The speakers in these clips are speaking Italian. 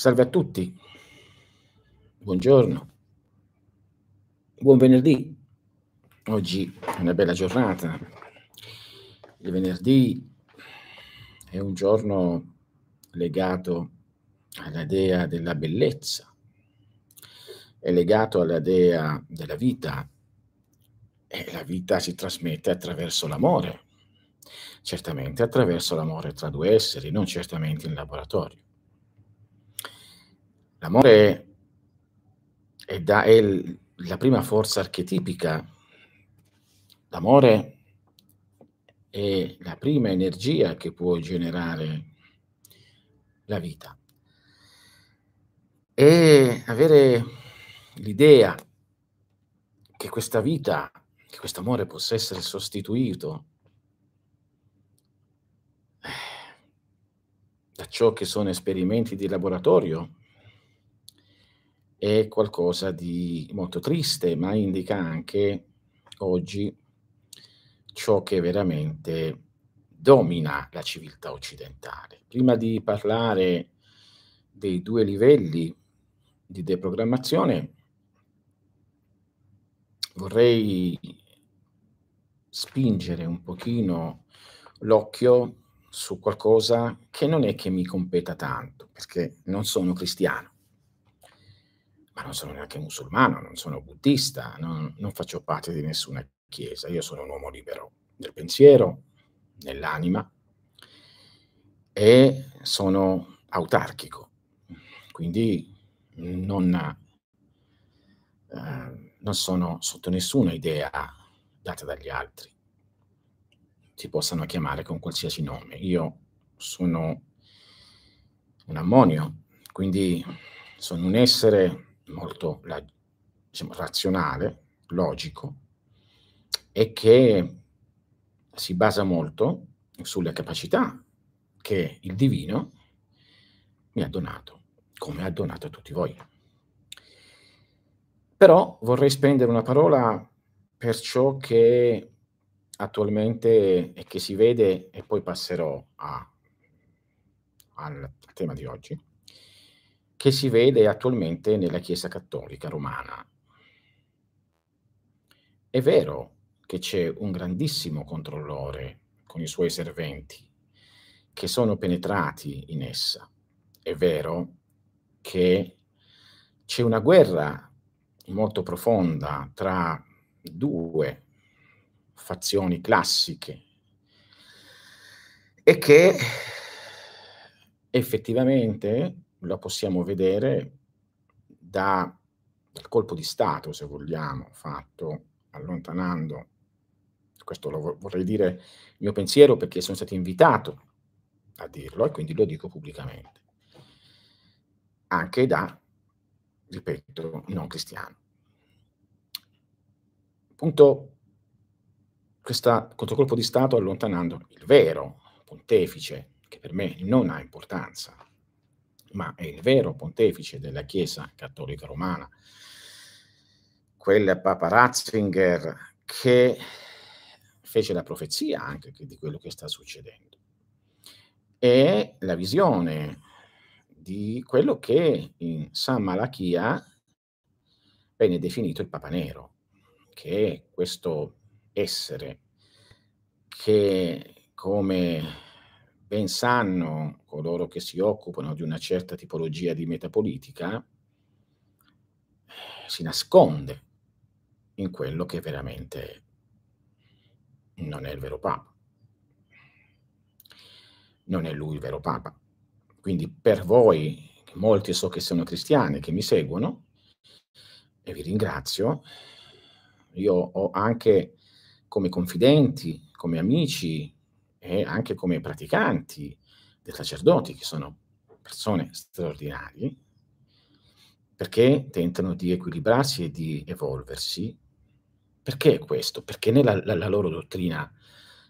Salve a tutti, buongiorno, buon venerdì. Oggi è una bella giornata. Il venerdì è un giorno legato alla dea della bellezza, è legato alla dea della vita e la vita si trasmette attraverso l'amore, certamente attraverso l'amore tra due esseri, non certamente in laboratorio. L'amore è, da, è la prima forza archetipica. L'amore è la prima energia che può generare la vita. E avere l'idea che questa vita, che questo amore possa essere sostituito eh, da ciò che sono esperimenti di laboratorio, è qualcosa di molto triste, ma indica anche oggi ciò che veramente domina la civiltà occidentale. Prima di parlare dei due livelli di deprogrammazione, vorrei spingere un pochino l'occhio su qualcosa che non è che mi competa tanto, perché non sono cristiano ma non sono neanche musulmano, non sono buddista, non, non faccio parte di nessuna chiesa, io sono un uomo libero del pensiero, nell'anima e sono autarchico, quindi non, eh, non sono sotto nessuna idea data dagli altri. Si possano chiamare con qualsiasi nome. Io sono un ammonio, quindi sono un essere molto diciamo, razionale, logico, e che si basa molto sulle capacità che il divino mi ha donato, come ha donato a tutti voi. Però vorrei spendere una parola per ciò che attualmente e che si vede, e poi passerò a, al tema di oggi, che si vede attualmente nella Chiesa Cattolica Romana. È vero che c'è un grandissimo controllore con i suoi serventi che sono penetrati in essa. È vero che c'è una guerra molto profonda tra due fazioni classiche e che effettivamente la possiamo vedere da, dal colpo di Stato, se vogliamo, fatto allontanando, questo lo vorrei dire il mio pensiero perché sono stato invitato a dirlo e quindi lo dico pubblicamente, anche da, ripeto, non cristiano. Appunto, questo colpo di Stato allontanando il vero pontefice, che per me non ha importanza, ma è il vero pontefice della Chiesa cattolica romana, quel Papa Ratzinger che fece la profezia anche di quello che sta succedendo. E la visione di quello che in San Malachia venne definito il Papa Nero, che è questo essere che come ben sanno coloro che si occupano di una certa tipologia di metapolitica, si nasconde in quello che veramente non è il vero Papa. Non è lui il vero Papa. Quindi per voi, molti so che sono cristiani, che mi seguono, e vi ringrazio, io ho anche come confidenti, come amici, e anche come praticanti dei sacerdoti, che sono persone straordinarie, perché tentano di equilibrarsi e di evolversi. Perché questo? Perché nella la, la loro dottrina,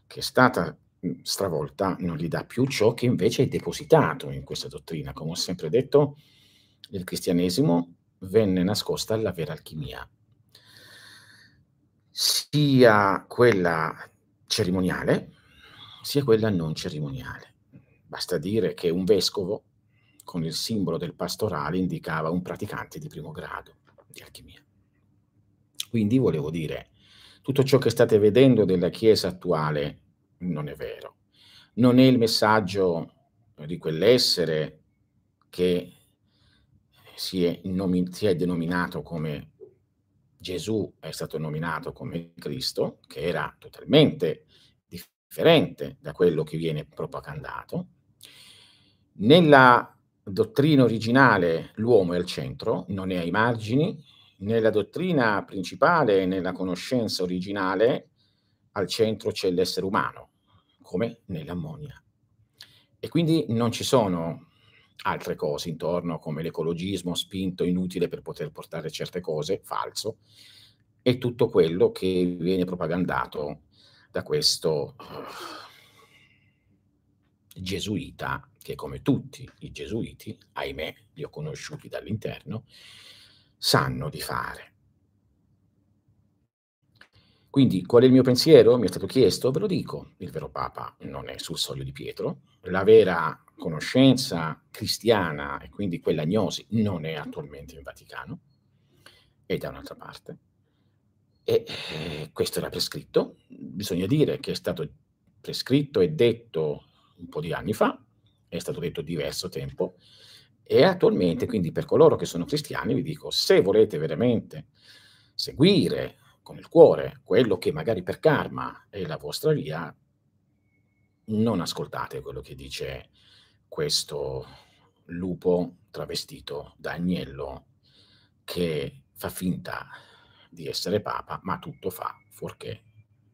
che è stata stravolta, non gli dà più ciò che invece è depositato in questa dottrina. Come ho sempre detto, il cristianesimo venne nascosta alla vera alchimia, sia quella cerimoniale, sia quella non cerimoniale. Basta dire che un vescovo, con il simbolo del pastorale indicava un praticante di primo grado di alchimia. Quindi volevo dire, tutto ciò che state vedendo della Chiesa attuale non è vero. Non è il messaggio di quell'essere che si è, nomi- si è denominato come Gesù, è stato nominato come Cristo, che era totalmente differente da quello che viene propagandato. Nella dottrina originale l'uomo è al centro, non è ai margini, nella dottrina principale, nella conoscenza originale, al centro c'è l'essere umano, come nell'ammonia. E quindi non ci sono altre cose intorno come l'ecologismo spinto, inutile per poter portare certe cose, falso, e tutto quello che viene propagandato da questo uh, gesuita, che come tutti i gesuiti, ahimè, li ho conosciuti dall'interno, sanno di fare. Quindi qual è il mio pensiero? Mi è stato chiesto, ve lo dico, il vero Papa non è sul soglio di Pietro, la vera conoscenza cristiana e quindi quella gnosi non è attualmente in Vaticano, è da un'altra parte. E eh, questo era prescritto, bisogna dire che è stato prescritto e detto un po' di anni fa, è stato detto diverso tempo, e attualmente, quindi per coloro che sono cristiani, vi dico, se volete veramente seguire con il cuore quello che magari per karma è la vostra via, non ascoltate quello che dice questo lupo travestito da agnello che fa finta di essere papa, ma tutto fa fuorché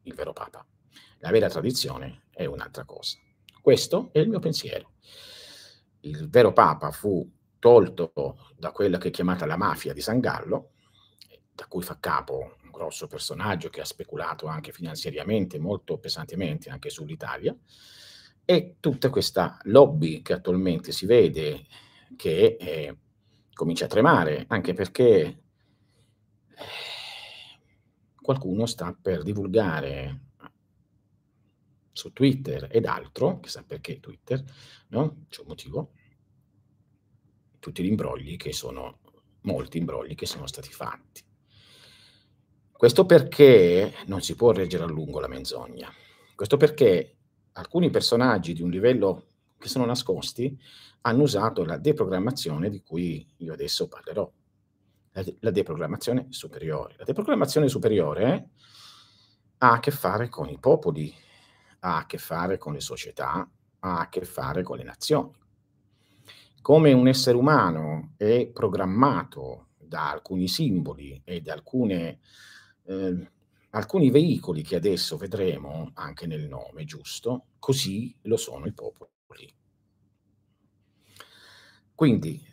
il vero papa. La vera tradizione è un'altra cosa. Questo è il mio pensiero. Il vero Papa fu tolto da quella che è chiamata la mafia di San Gallo, da cui fa capo un grosso personaggio che ha speculato anche finanziariamente molto pesantemente anche sull'Italia, e tutta questa lobby che attualmente si vede che eh, comincia a tremare, anche perché eh, qualcuno sta per divulgare su Twitter ed altro, chissà perché Twitter, no? C'è un motivo, tutti gli imbrogli che sono, molti imbrogli che sono stati fatti. Questo perché non si può reggere a lungo la menzogna. Questo perché alcuni personaggi di un livello che sono nascosti hanno usato la deprogrammazione di cui io adesso parlerò. La, de- la deprogrammazione superiore. La deprogrammazione superiore ha a che fare con i popoli, ha a che fare con le società, ha a che fare con le nazioni. Come un essere umano è programmato da alcuni simboli e da alcune, eh, alcuni veicoli che adesso vedremo anche nel nome, giusto? Così lo sono i popoli. Quindi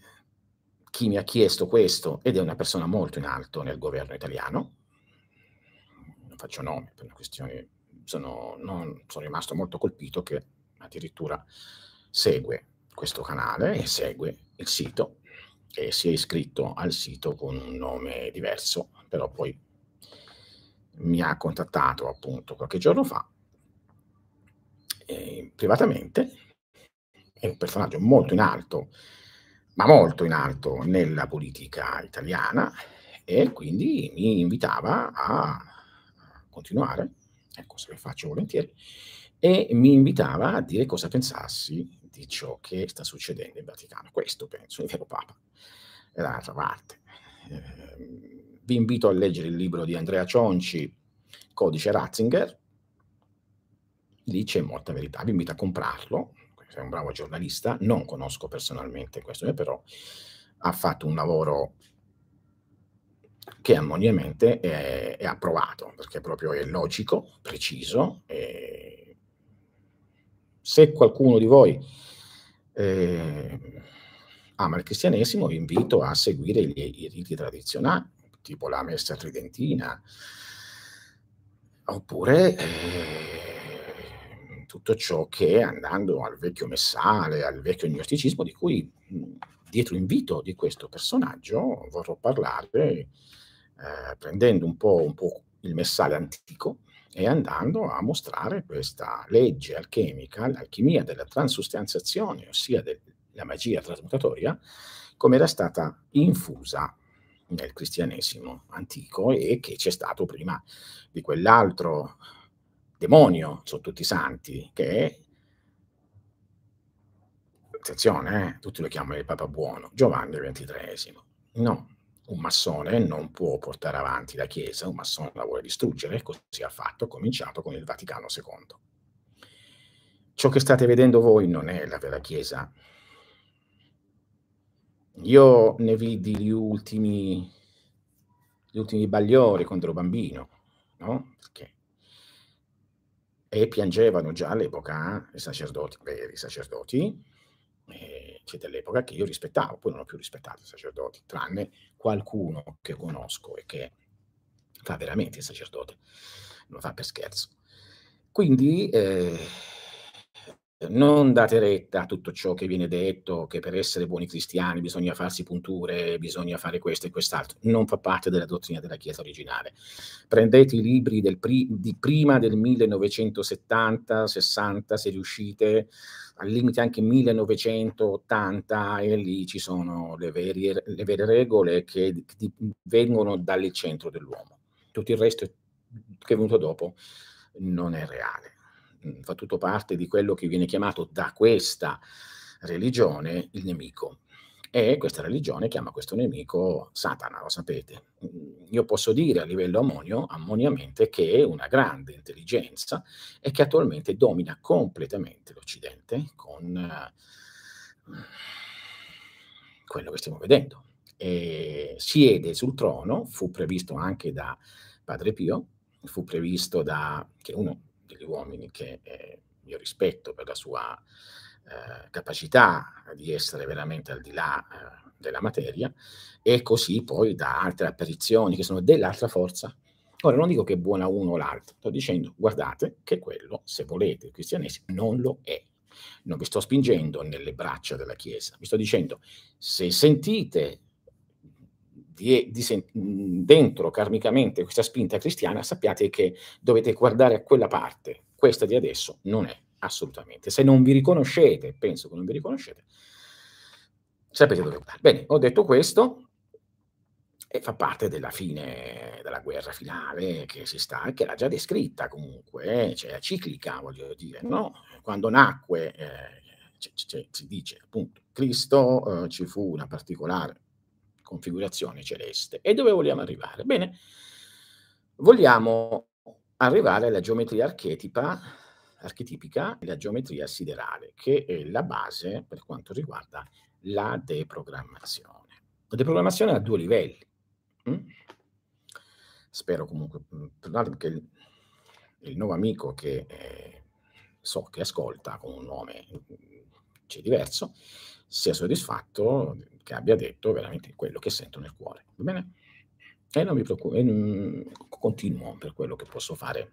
chi mi ha chiesto questo, ed è una persona molto in alto nel governo italiano, non faccio nome per una questione sono, non, sono rimasto molto colpito che addirittura segue questo canale e segue il sito e si è iscritto al sito con un nome diverso, però poi mi ha contattato appunto qualche giorno fa eh, privatamente, è un personaggio molto in alto, ma molto in alto nella politica italiana e quindi mi invitava a continuare ecco se lo faccio volentieri, e mi invitava a dire cosa pensassi di ciò che sta succedendo in Vaticano. Questo penso, il vero Papa. E dall'altra parte. Eh, vi invito a leggere il libro di Andrea Cionci, Codice Ratzinger, lì c'è molta verità, vi invito a comprarlo, sei un bravo giornalista, non conosco personalmente questo, però ha fatto un lavoro che ammoniamente è, è, approvato, perché proprio è logico, preciso. E se qualcuno di voi eh, ama il cristianesimo, vi invito a seguire i, i riti tradizionali, tipo la messa tridentina, oppure eh, tutto ciò che andando al vecchio messale, al vecchio gnosticismo, di cui dietro invito di questo personaggio vorrò parlare eh, prendendo un po', un po' il messale antico e andando a mostrare questa legge alchemica, l'alchimia della transustanziazione, ossia del, la magia trasmutatoria, come era stata infusa nel cristianesimo antico e che c'è stato prima di quell'altro demonio, sono tutti santi, che attenzione, eh, tutti lo chiamano il Papa Buono, Giovanni XXIII. No, un massone non può portare avanti la Chiesa, un massone la vuole distruggere, così ha fatto, cominciato con il Vaticano II. Ciò che state vedendo voi non è la vera Chiesa. Io ne vidi gli ultimi, gli ultimi bagliori quando ero bambino, no? Perché e piangevano già all'epoca i sacerdoti, veri sacerdoti, eh, dell'epoca che io rispettavo, poi non ho più rispettato i sacerdoti, tranne qualcuno che conosco e che fa veramente il sacerdote, non fa per scherzo. Quindi eh, non date retta a tutto ciò che viene detto, che per essere buoni cristiani bisogna farsi punture, bisogna fare questo e quest'altro. Non fa parte della dottrina della Chiesa originale. Prendete i libri pri- di prima del 1970-60, se riuscite, al limite anche 1980, e lì ci sono le, veri, le vere regole che di, vengono dal centro dell'uomo. Tutto il resto che è venuto dopo non è reale fa tutto parte di quello che viene chiamato da questa religione il nemico. E questa religione chiama questo nemico Satana, lo sapete. Io posso dire a livello ammonio, ammoniamente, che è una grande intelligenza e che attualmente domina completamente l'Occidente con uh, quello che stiamo vedendo. E siede sul trono, fu previsto anche da Padre Pio, fu previsto da, che uno degli uomini che eh, io rispetto per la sua eh, capacità di essere veramente al di là eh, della materia, e così poi da altre apparizioni che sono dell'altra forza. Ora non dico che è buona uno o l'altro, sto dicendo guardate che quello, se volete, il cristianesimo non lo è. Non vi sto spingendo nelle braccia della Chiesa, vi sto dicendo se sentite di, di, dentro karmicamente questa spinta cristiana, sappiate che dovete guardare a quella parte. Questa di adesso non è assolutamente. Se non vi riconoscete, penso che non vi riconoscete, sapete dove andare. Bene, ho detto questo e fa parte della fine della guerra finale che si sta, che era già descritta comunque, eh, cioè ciclica, voglio dire, no? Quando nacque, eh, c- c- si dice appunto, Cristo, eh, ci fu una particolare configurazione celeste. E dove vogliamo arrivare? Bene, vogliamo arrivare alla geometria archetipa, archetipica e la geometria siderale, che è la base per quanto riguarda la deprogrammazione. La deprogrammazione ha due livelli. Mm? Spero comunque, mm, che il, il nuovo amico che eh, so che ascolta con un nome c'è diverso, sia soddisfatto che abbia detto veramente quello che sento nel cuore. Va bene? E non mi preoccupo, continuo per quello che posso fare,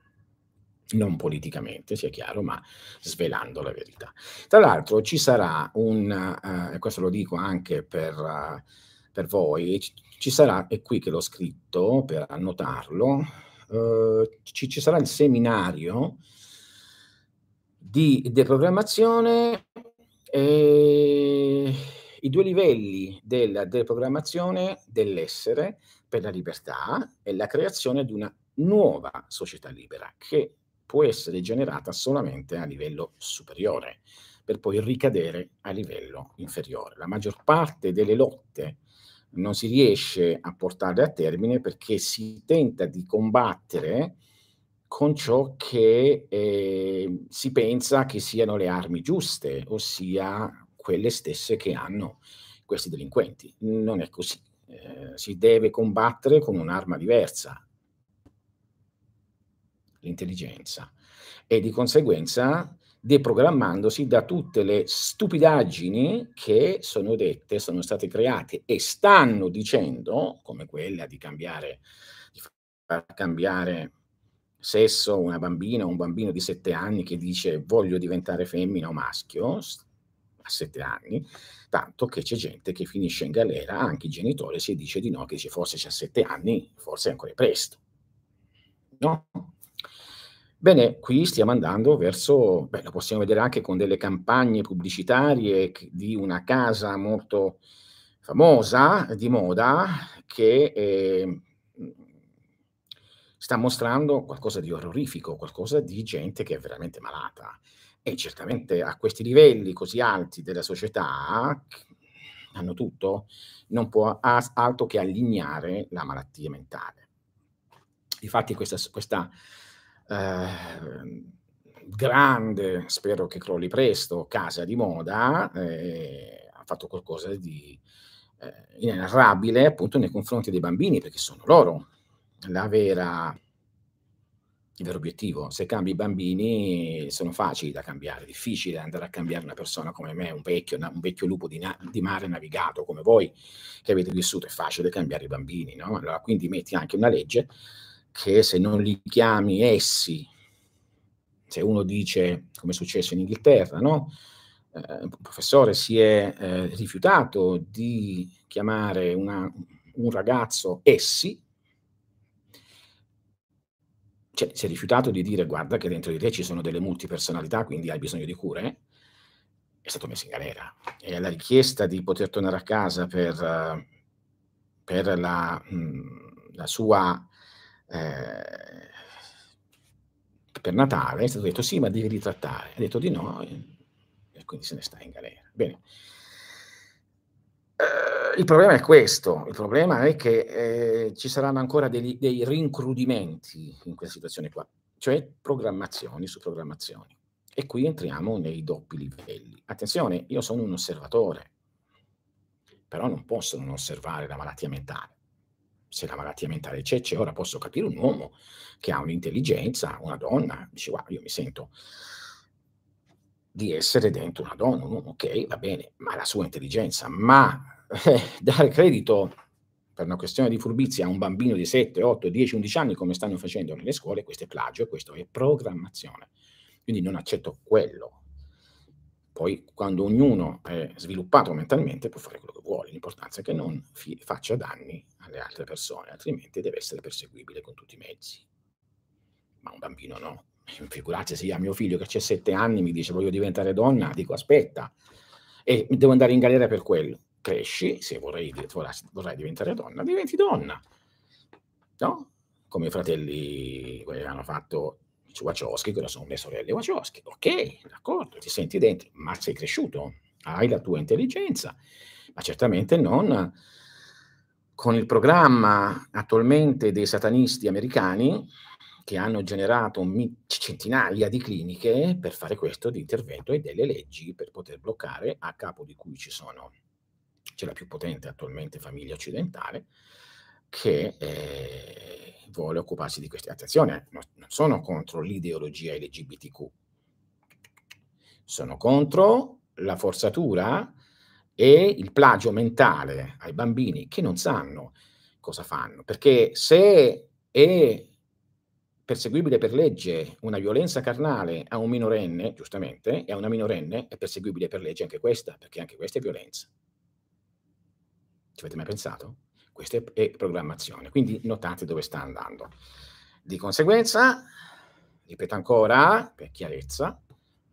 non politicamente, sia chiaro, ma svelando la verità. Tra l'altro ci sarà un, uh, e questo lo dico anche per, uh, per voi, ci, sarà, è qui che l'ho scritto per annotarlo, uh, ci, ci sarà il seminario di deprogrammazione e i due livelli della deprogrammazione dell'essere per la libertà e la creazione di una nuova società libera che può essere generata solamente a livello superiore per poi ricadere a livello inferiore. La maggior parte delle lotte non si riesce a portarle a termine perché si tenta di combattere con ciò che eh, si pensa che siano le armi giuste, ossia quelle stesse che hanno questi delinquenti. Non è così. Eh, si deve combattere con un'arma diversa, l'intelligenza, e di conseguenza deprogrammandosi da tutte le stupidaggini che sono dette, sono state create e stanno dicendo, come quella di cambiare, di far cambiare sesso una bambina o un bambino di sette anni che dice voglio diventare femmina o maschio, a sette anni, tanto che c'è gente che finisce in galera, anche i genitori si dice di no, che dice forse c'ha sette anni, forse è ancora presto. No? Bene, qui stiamo andando verso, beh, lo possiamo vedere anche con delle campagne pubblicitarie di una casa molto famosa di moda che eh, sta mostrando qualcosa di orrorifico, qualcosa di gente che è veramente malata. E certamente a questi livelli così alti della società, hanno tutto, non può altro che allineare la malattia mentale. Infatti questa, questa eh, grande, spero che crolli presto, casa di moda, eh, ha fatto qualcosa di eh, inenarrabile appunto nei confronti dei bambini, perché sono loro la vera, il vero obiettivo. Se cambi i bambini sono facili da cambiare, difficile andare a cambiare una persona come me, un vecchio, un vecchio lupo di, na- di mare navigato come voi che avete vissuto, è facile cambiare i bambini, no? Allora quindi metti anche una legge che se non li chiami essi, se uno dice, come è successo in Inghilterra, no? Eh, un professore si è eh, rifiutato di chiamare una, un ragazzo essi, cioè si è rifiutato di dire guarda che dentro di te ci sono delle multipersonalità, quindi hai bisogno di cure, è stato messo in galera. E alla richiesta di poter tornare a casa per, per la, la sua eh, per Natale è stato detto sì, ma devi ritrattare. Ha detto di no e, e quindi se ne sta in galera. Bene. Eh, il problema è questo, il problema è che eh, ci saranno ancora dei, dei rincrudimenti in questa situazione qua, cioè programmazioni su programmazioni. E qui entriamo nei doppi livelli. Attenzione, io sono un osservatore, però non posso non osservare la malattia mentale se la malattia mentale c'è, c'è, ora posso capire un uomo che ha un'intelligenza, una donna, dice guarda, io mi sento di essere dentro una donna, un uomo, ok, va bene, ma la sua intelligenza, ma eh, dare credito per una questione di furbizia a un bambino di 7, 8, 10, 11 anni come stanno facendo nelle scuole, questo è plagio, questo è programmazione. Quindi non accetto quello poi, quando ognuno è sviluppato mentalmente, può fare quello che vuole. L'importanza è che non fi- faccia danni alle altre persone, altrimenti deve essere perseguibile con tutti i mezzi. Ma un bambino no. Figurate se io a mio figlio che ha sette anni mi dice voglio diventare donna, dico aspetta, e devo andare in galera per quello. Cresci, se vorrei, vorrai diventare donna, diventi donna. No? Come i fratelli, quelli hanno fatto Wachowski, che sono le sorelle Wachowski. Ok, d'accordo, ti senti dentro, ma sei cresciuto, hai la tua intelligenza, ma certamente non con il programma attualmente dei satanisti americani che hanno generato centinaia di cliniche per fare questo di intervento e delle leggi per poter bloccare, a capo di cui ci sono, c'è la più potente attualmente famiglia occidentale, che eh, vuole occuparsi di queste. Attenzione, non sono contro l'ideologia LGBTQ, sono contro la forzatura e il plagio mentale ai bambini che non sanno cosa fanno, perché se è perseguibile per legge una violenza carnale a un minorenne, giustamente, e a una minorenne è perseguibile per legge anche questa, perché anche questa è violenza. Ci avete mai pensato? Questa è programmazione, quindi notate dove sta andando. Di conseguenza, ripeto ancora, per chiarezza,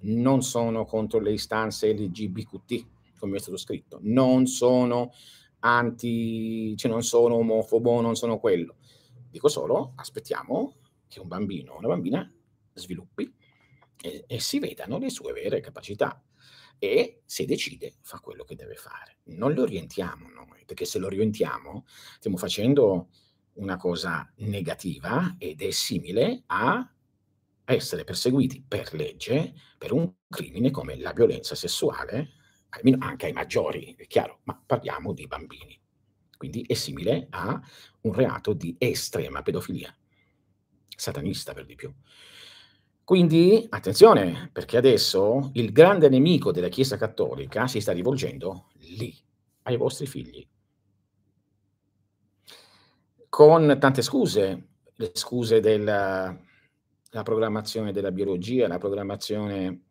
non sono contro le istanze LGBTQT, come è stato scritto, non sono anti, cioè non sono omofobo, non sono quello. Dico solo, aspettiamo che un bambino o una bambina sviluppi e, e si vedano le sue vere capacità e se decide fa quello che deve fare. Non lo orientiamo noi, perché se lo orientiamo stiamo facendo una cosa negativa ed è simile a essere perseguiti per legge per un crimine come la violenza sessuale, anche ai maggiori, è chiaro, ma parliamo di bambini. Quindi è simile a un reato di estrema pedofilia, satanista per di più. Quindi attenzione, perché adesso il grande nemico della Chiesa Cattolica si sta rivolgendo lì, ai vostri figli. Con tante scuse, le scuse della programmazione della biologia, la programmazione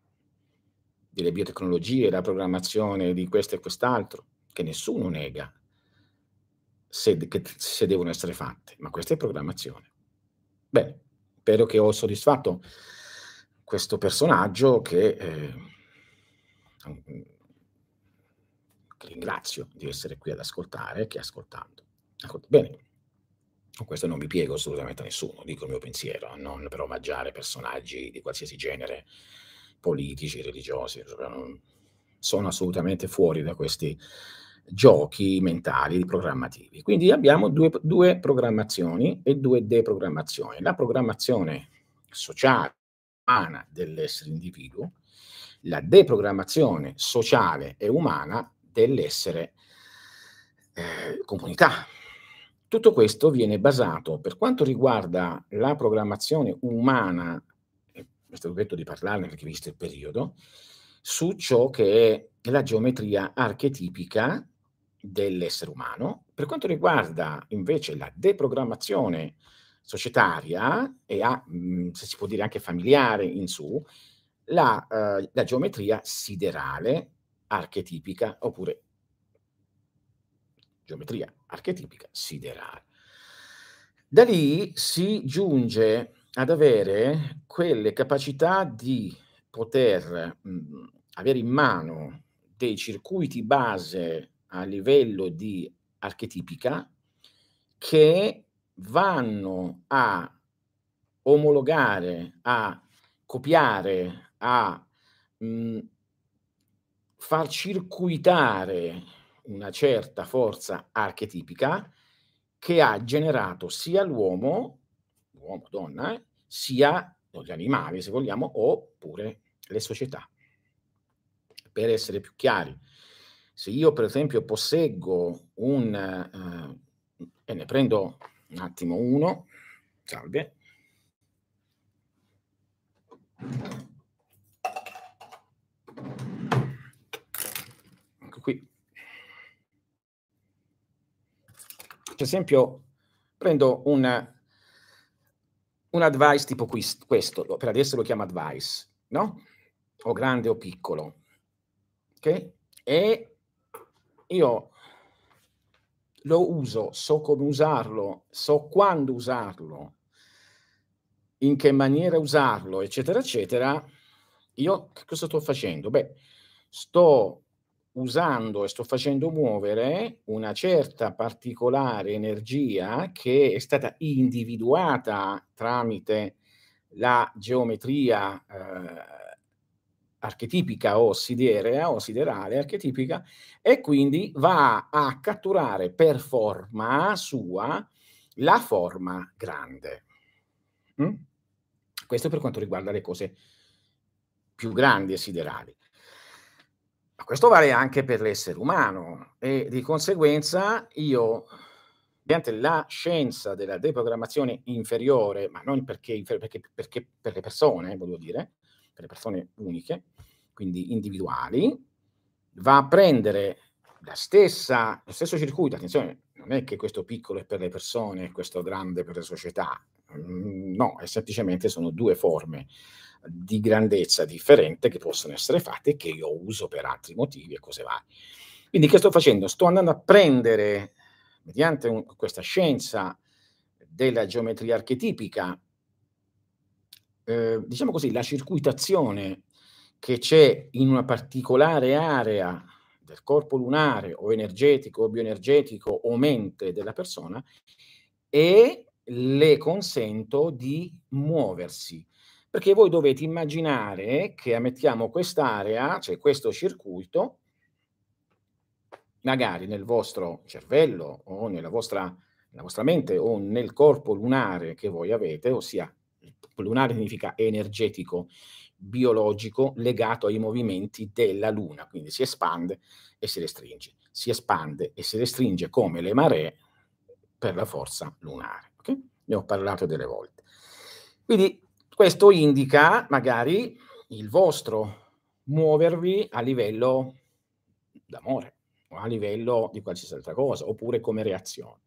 delle biotecnologie, la programmazione di questo e quest'altro, che nessuno nega se, che, se devono essere fatte, ma questa è programmazione. Bene, spero che ho soddisfatto questo personaggio che, eh, che ringrazio di essere qui ad ascoltare, che ascoltando. Bene, con questo non mi piego assolutamente a nessuno, dico il mio pensiero, non per omaggiare personaggi di qualsiasi genere, politici, religiosi, sono assolutamente fuori da questi giochi mentali programmativi. Quindi abbiamo due, due programmazioni e due deprogrammazioni. La programmazione sociale umana dell'essere individuo, la deprogrammazione sociale e umana dell'essere eh, comunità. Tutto questo viene basato, per quanto riguarda la programmazione umana, è stato detto di parlarne perché visto il periodo, su ciò che è la geometria archetipica dell'essere umano. Per quanto riguarda invece la deprogrammazione societaria e a, mh, se si può dire anche familiare in su, la, uh, la geometria siderale archetipica oppure geometria archetipica siderale. Da lì si giunge ad avere quelle capacità di poter mh, avere in mano dei circuiti base a livello di archetipica che vanno a omologare, a copiare, a mh, far circuitare una certa forza archetipica che ha generato sia l'uomo, uomo, donna, eh, sia gli animali, se vogliamo, oppure le società. Per essere più chiari, se io per esempio posseggo un, eh, e ne prendo un attimo uno, salve, ecco qui, per esempio prendo un, un advice tipo questo, per adesso lo chiamo advice, no? O grande o piccolo, ok? E io lo uso, so come usarlo, so quando usarlo, in che maniera usarlo, eccetera, eccetera, io che cosa sto facendo? Beh, sto usando e sto facendo muovere una certa particolare energia che è stata individuata tramite la geometria eh, archetipica o siderea o siderale archetipica e quindi va a catturare per forma sua la forma grande. Mm? Questo per quanto riguarda le cose più grandi e siderali. Ma questo vale anche per l'essere umano e di conseguenza io, mediante la scienza della deprogrammazione inferiore, ma non perché, perché, perché per le persone, voglio dire, per le persone uniche, quindi individuali, va a prendere stessa, lo stesso circuito, attenzione, non è che questo piccolo è per le persone questo grande per le società, mm, no, è semplicemente sono due forme di grandezza differente che possono essere fatte e che io uso per altri motivi e cose varie. Quindi che sto facendo? Sto andando a prendere, mediante un, questa scienza della geometria archetipica, eh, diciamo così, la circuitazione che c'è in una particolare area del corpo lunare o energetico o bioenergetico o mente della persona e le consento di muoversi. Perché voi dovete immaginare che ammettiamo quest'area, cioè questo circuito, magari nel vostro cervello o nella vostra, nella vostra mente o nel corpo lunare che voi avete, ossia lunare significa energetico, biologico legato ai movimenti della Luna, quindi si espande e si restringe, si espande e si restringe come le maree per la forza lunare. Okay? Ne ho parlato delle volte. Quindi questo indica magari il vostro muovervi a livello d'amore o a livello di qualsiasi altra cosa, oppure come reazione.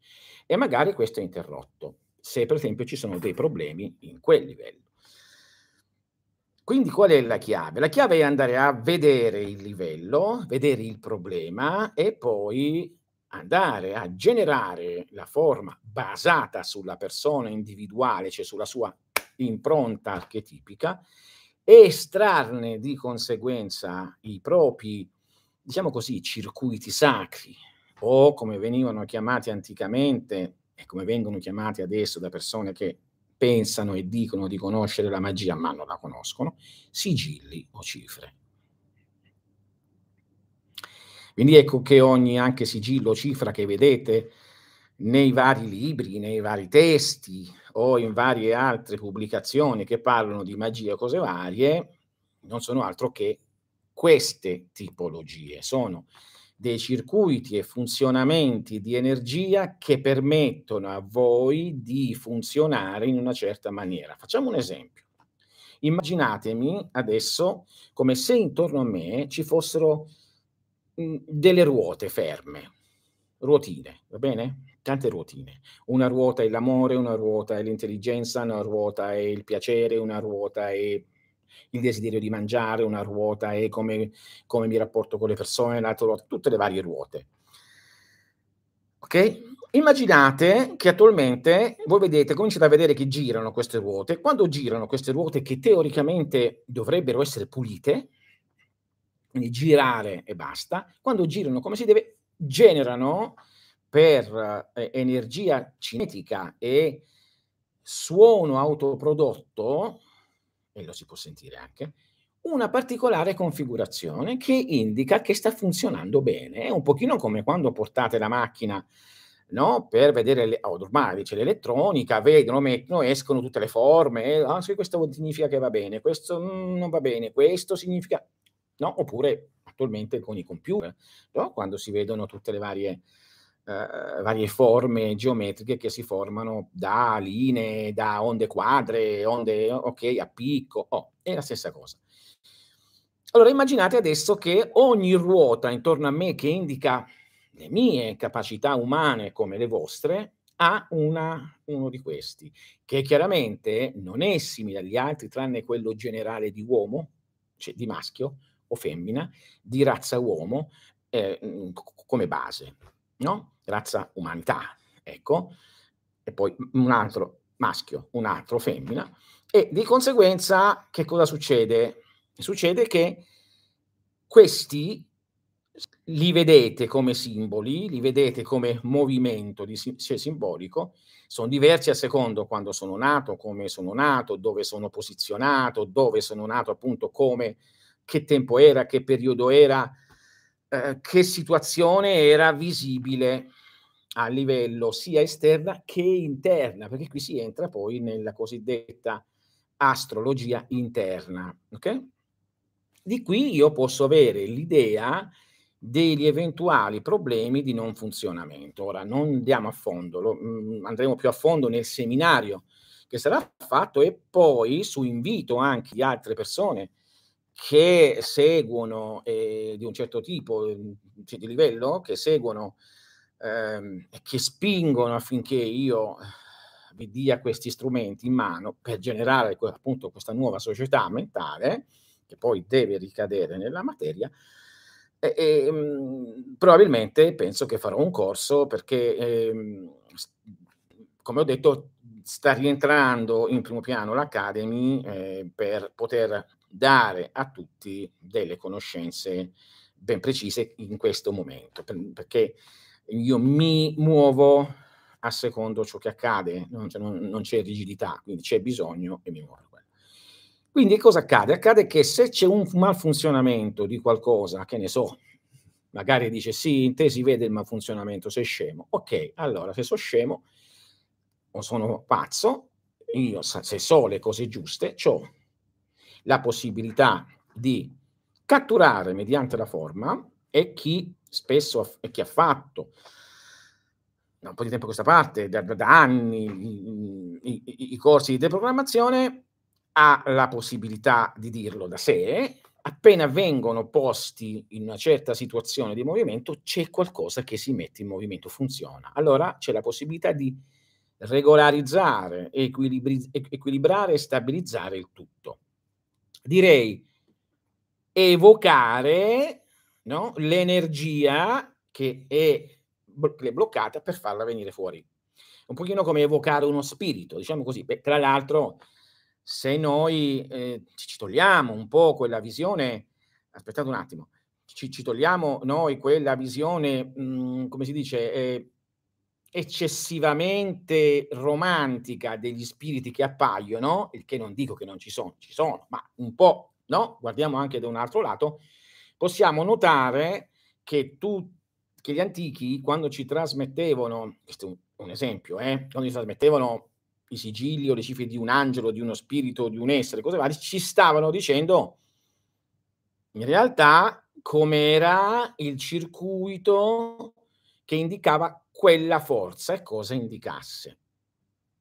E magari questo è interrotto se per esempio ci sono dei problemi in quel livello. Quindi qual è la chiave? La chiave è andare a vedere il livello, vedere il problema e poi andare a generare la forma basata sulla persona individuale, cioè sulla sua impronta archetipica, estrarne di conseguenza i propri, diciamo così, circuiti sacri, o come venivano chiamati anticamente e come vengono chiamati adesso da persone che pensano e dicono di conoscere la magia ma non la conoscono, sigilli o cifre. Quindi ecco che ogni anche sigillo o cifra che vedete nei vari libri, nei vari testi o in varie altre pubblicazioni che parlano di magia o cose varie, non sono altro che queste tipologie, sono dei circuiti e funzionamenti di energia che permettono a voi di funzionare in una certa maniera. Facciamo un esempio. Immaginatemi adesso come se intorno a me ci fossero mh, delle ruote ferme, ruotine, va bene? Tante ruotine. Una ruota è l'amore, una ruota è l'intelligenza, una ruota è il piacere, una ruota è il desiderio di mangiare, una ruota è come, come mi rapporto con le persone, l'altra ruota, tutte le varie ruote. Ok? Immaginate che attualmente voi vedete, cominciate a vedere che girano queste ruote. Quando girano queste ruote che teoricamente dovrebbero essere pulite, quindi girare e basta, quando girano come si deve, generano per eh, energia cinetica e suono autoprodotto e lo si può sentire anche, una particolare configurazione che indica che sta funzionando bene. È un pochino come quando portate la macchina no? per vedere, le, ormai c'è l'elettronica, vedono, mettono, escono tutte le forme, ah, sì, questo significa che va bene, questo mm, non va bene, questo significa... No? Oppure attualmente con i computer, no? quando si vedono tutte le varie eh, varie forme geometriche che si formano da linee, da onde quadre, onde ok, a picco, oh, è la stessa cosa. Allora immaginate adesso che ogni ruota intorno a me che indica le mie capacità umane come le vostre ha una, uno di questi, che chiaramente non è simile agli altri, tranne quello generale di uomo, cioè di maschio o femmina, di razza uomo, eh, come base no? razza umanità, ecco, e poi un altro maschio, un altro femmina, e di conseguenza che cosa succede? Succede che questi li vedete come simboli, li vedete come movimento di, cioè simbolico, sono diversi a secondo quando sono nato, come sono nato, dove sono posizionato, dove sono nato appunto come, che tempo era, che periodo era, eh, che situazione era visibile a livello sia esterna che interna, perché qui si entra poi nella cosiddetta astrologia interna. Okay? Di qui io posso avere l'idea degli eventuali problemi di non funzionamento. Ora non andiamo a fondo, lo, mm, andremo più a fondo nel seminario che sarà fatto e poi su invito anche di altre persone che seguono eh, di un certo tipo, ehm, di livello, che seguono ehm, e che spingono affinché io vi dia questi strumenti in mano per generare appunto questa nuova società mentale, che poi deve ricadere nella materia, e, e, ehm, probabilmente penso che farò un corso perché, eh, come ho detto, sta rientrando in primo piano l'Academy eh, per poter dare a tutti delle conoscenze ben precise in questo momento, perché io mi muovo a secondo ciò che accade, non, cioè non, non c'è rigidità, quindi c'è bisogno e mi muovo. Quindi cosa accade? Accade che se c'è un malfunzionamento di qualcosa, che ne so, magari dice sì, in te si vede il malfunzionamento, sei scemo. Ok, allora se sono scemo o sono pazzo, io se so le cose giuste, ho la possibilità di catturare mediante la forma e chi spesso e chi ha fatto da un po' di tempo a questa parte, da, da anni, i, i, i, corsi di deprogrammazione, ha la possibilità di dirlo da sé. Appena vengono posti in una certa situazione di movimento, c'è qualcosa che si mette in movimento, funziona. Allora c'è la possibilità di regolarizzare, equilibri, equilibrare e stabilizzare il tutto direi evocare no, l'energia che è, bloccata per farla venire fuori. Un pochino come evocare uno spirito, diciamo così. Beh, tra l'altro, se noi eh, ci togliamo un po' quella visione, aspettate un attimo, ci, ci togliamo noi quella visione, mh, mhmm, come si dice, eh, eccessivamente romantica degli spiriti che appaiono, il che non dico che non ci sono, ci sono, ma un po', no? Guardiamo anche da un altro lato, possiamo notare che, tu, che gli antichi, quando ci trasmettevano, questo è un, esempio, eh, quando ci trasmettevano i sigilli o le cifre di un angelo, di uno spirito, di un essere, cose varie, ci stavano dicendo in realtà com'era il circuito che indicava quella forza e cosa indicasse.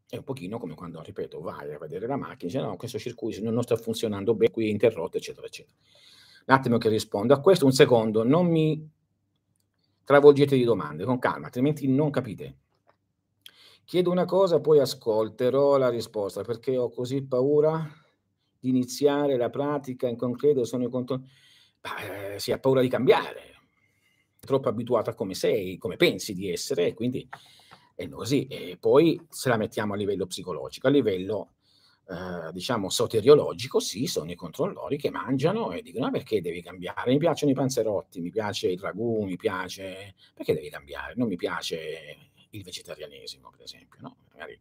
È un pochino come quando, ripeto, vai a vedere la macchina dice no, questo circuito non sta funzionando bene, qui è interrotto, eccetera, eccetera. Un attimo che rispondo a questo, un secondo, non mi travolgete di domande, con calma, altrimenti non capite. Chiedo una cosa, poi ascolterò la risposta, perché ho così paura di iniziare la pratica in concreto, sono in controllo. Beh, si ha paura di cambiare, troppo abituato a come sei, come pensi di essere, e quindi è così. E poi se la mettiamo a livello psicologico, a livello eh, diciamo soteriologico, sì, sono i controllori che mangiano e dicono: ah, perché devi cambiare? Mi piacciono i panzerotti, mi piace il ragù, mi piace. Perché devi cambiare? Non mi piace il vegetarianesimo, per esempio, no? Magari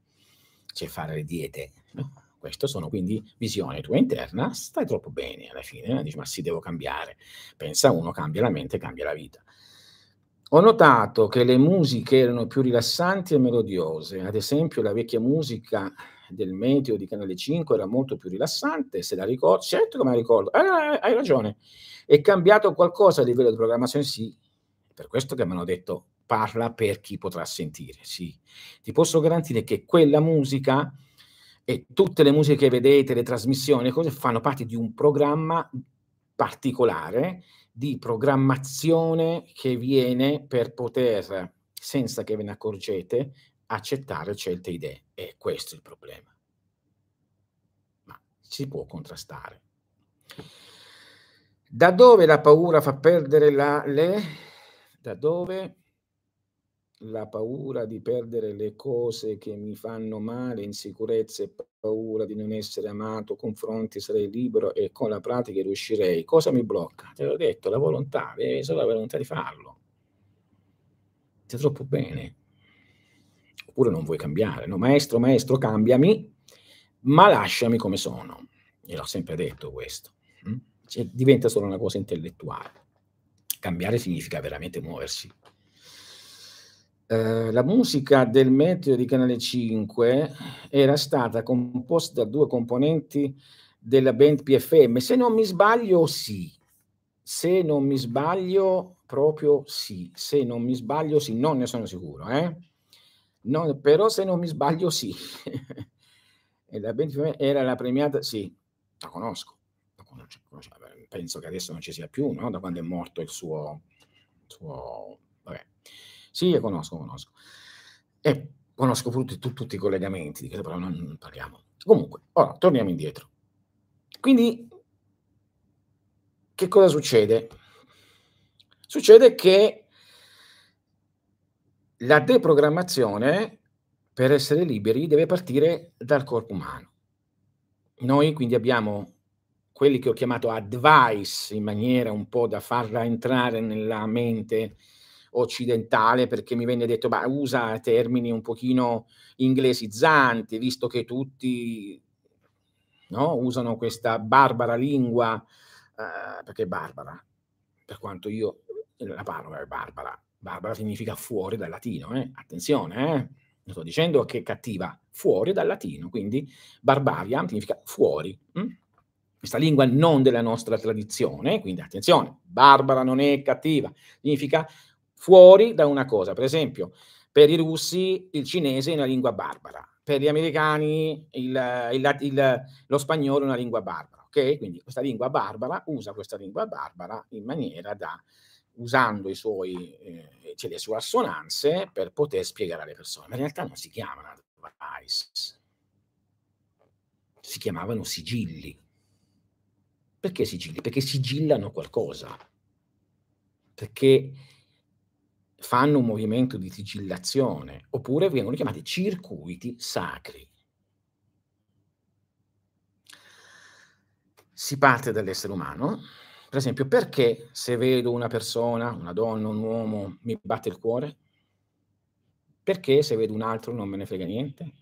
c'è fare le diete, no? Queste sono quindi visione tua interna, stai troppo bene alla fine, dici ma sì, devo cambiare. Pensa uno, cambia la mente, cambia la vita. Ho notato che le musiche erano più rilassanti e melodiose, ad esempio la vecchia musica del meteo di Canale 5 era molto più rilassante, se la ricordo, certo che me la ricordo, eh, hai ragione, è cambiato qualcosa a livello di programmazione? Sì, per questo che mi hanno detto parla per chi potrà sentire, sì. Ti posso garantire che quella musica e tutte le musiche che vedete, le trasmissioni, le cose fanno parte di un programma particolare di programmazione che viene per poter, senza che ve ne accorgete, accettare certe idee. E questo è il problema. Ma si può contrastare. Da dove la paura fa perdere la, le... Da dove la paura di perdere le cose che mi fanno male, insicurezza e paura di non essere amato, confronti, sarei libero e con la pratica riuscirei. Cosa mi blocca? Te l'ho detto, la volontà, devi solo la volontà di farlo. Sei troppo bene. Oppure non vuoi cambiare, no? Maestro, maestro, cambiami, ma lasciami come sono. E l'ho sempre detto questo. Hm? Cioè, diventa solo una cosa intellettuale. Cambiare significa veramente muoversi. Eh, la musica del meteo di Canale 5 era stata composta da due componenti della band PFM. Se non mi sbaglio, sì. Se non mi sbaglio, proprio sì. Se non mi sbaglio, sì. Non ne sono sicuro, eh? Non, però se non mi sbaglio, sì. la band PFM era la premiata, sì, la conosco. La conosco, penso che adesso non ci sia più, no? Da quando è morto il suo, suo vabbè sì, io conosco, conosco. E conosco tutti, tutti, i collegamenti, di questo però non parliamo. Comunque, ora torniamo indietro. Quindi, che cosa succede? Succede che la deprogrammazione, per essere liberi, deve partire dal corpo umano. Noi quindi abbiamo quelli che ho chiamato advice in maniera un po' da farla entrare nella mente occidentale perché mi venne detto, ma usa termini un pochino inglesizzanti, visto che tutti no, usano questa barbara lingua, eh, perché barbara, per quanto io la parola è barbara, barbara significa fuori dal latino, eh? attenzione, eh? non sto dicendo che è cattiva, fuori dal latino, quindi barbaria significa fuori. Hm? Questa lingua non della nostra tradizione, quindi attenzione, barbara non è cattiva, significa fuori da una cosa. Per esempio, per i russi il cinese è una lingua barbara, per gli americani il, il, il, lo spagnolo è una lingua barbara. Ok? Quindi questa lingua barbara usa questa lingua barbara in maniera da usando i suoi, eh, cioè le sue assonanze per poter spiegare alle persone. Ma in realtà non si chiamano advice, si chiamavano sigilli. Perché sigilli? Perché sigillano qualcosa. Perché fanno un movimento di sigillazione, oppure vengono chiamati circuiti sacri. si parte dall'essere umano. Per esempio, perché se vedo una persona, una donna, un uomo, mi batte il cuore? Perché se vedo un altro non me ne frega niente?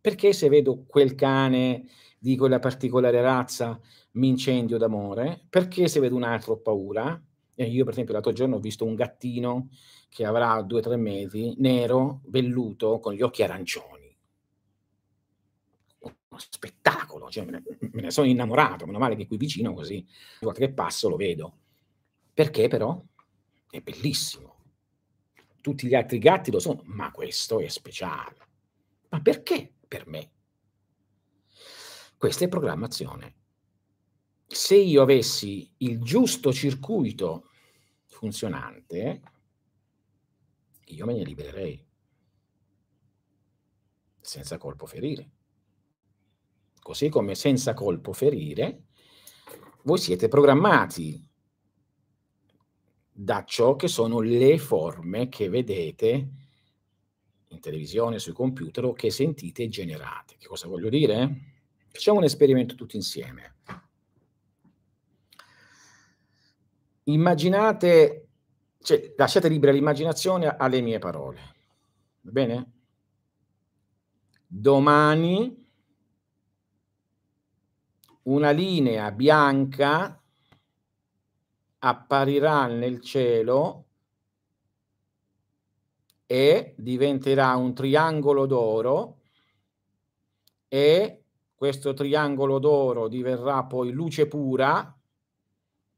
Perché se vedo quel cane di quella particolare razza mi incendio d'amore? Perché se vedo un altro ho paura? Io, per esempio, l'altro giorno ho visto un gattino che avrà due o tre mesi, nero, velluto, con gli occhi arancioni uno spettacolo, cioè me, ne, me ne sono innamorato, meno male che qui vicino così, volta che passo lo vedo. Perché però? È bellissimo. Tutti gli altri gatti lo sono, ma questo è speciale. Ma perché per me? Questa è programmazione. Se io avessi il giusto circuito funzionante, io me ne libererei senza colpo ferire così come senza colpo ferire, voi siete programmati da ciò che sono le forme che vedete in televisione, sui computer o che sentite generate. Che cosa voglio dire? Facciamo un esperimento tutti insieme. Immaginate, cioè, lasciate libera l'immaginazione alle mie parole. Va bene? Domani una linea bianca apparirà nel cielo e diventerà un triangolo d'oro e questo triangolo d'oro diverrà poi luce pura,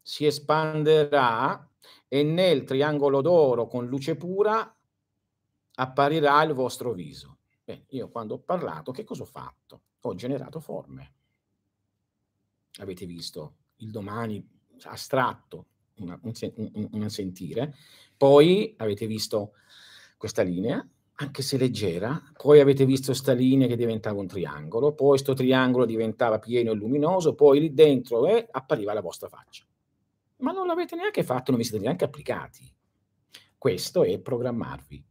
si espanderà e nel triangolo d'oro con luce pura apparirà il vostro viso. Bene, io quando ho parlato, che cosa ho fatto? Ho generato forme avete visto, il domani astratto, una, un, un, un sentire, poi avete visto questa linea, anche se leggera, poi avete visto questa linea che diventava un triangolo, poi questo triangolo diventava pieno e luminoso, poi lì dentro eh, appariva la vostra faccia. Ma non l'avete neanche fatto, non vi siete neanche applicati. Questo è programmarvi.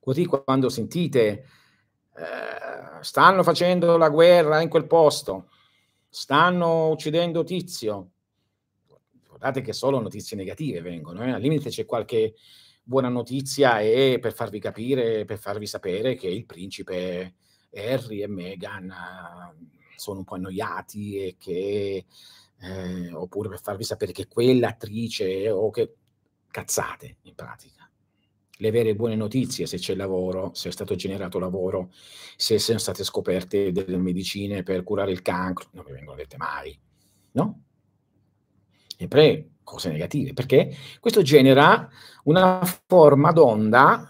Così quando sentite eh, stanno facendo la guerra in quel posto, stanno uccidendo Tizio. Guardate che solo notizie negative vengono, eh? al limite c'è qualche buona notizia e per farvi capire, per farvi sapere che il principe Harry e Meghan uh, sono un po' annoiati e che eh, oppure per farvi sapere che quell'attrice o che cazzate in pratica le vere buone notizie, se c'è lavoro, se è stato generato lavoro, se sono state scoperte delle medicine per curare il cancro, non mi vengono dette mai, no? Sempre cose negative, perché questo genera una forma d'onda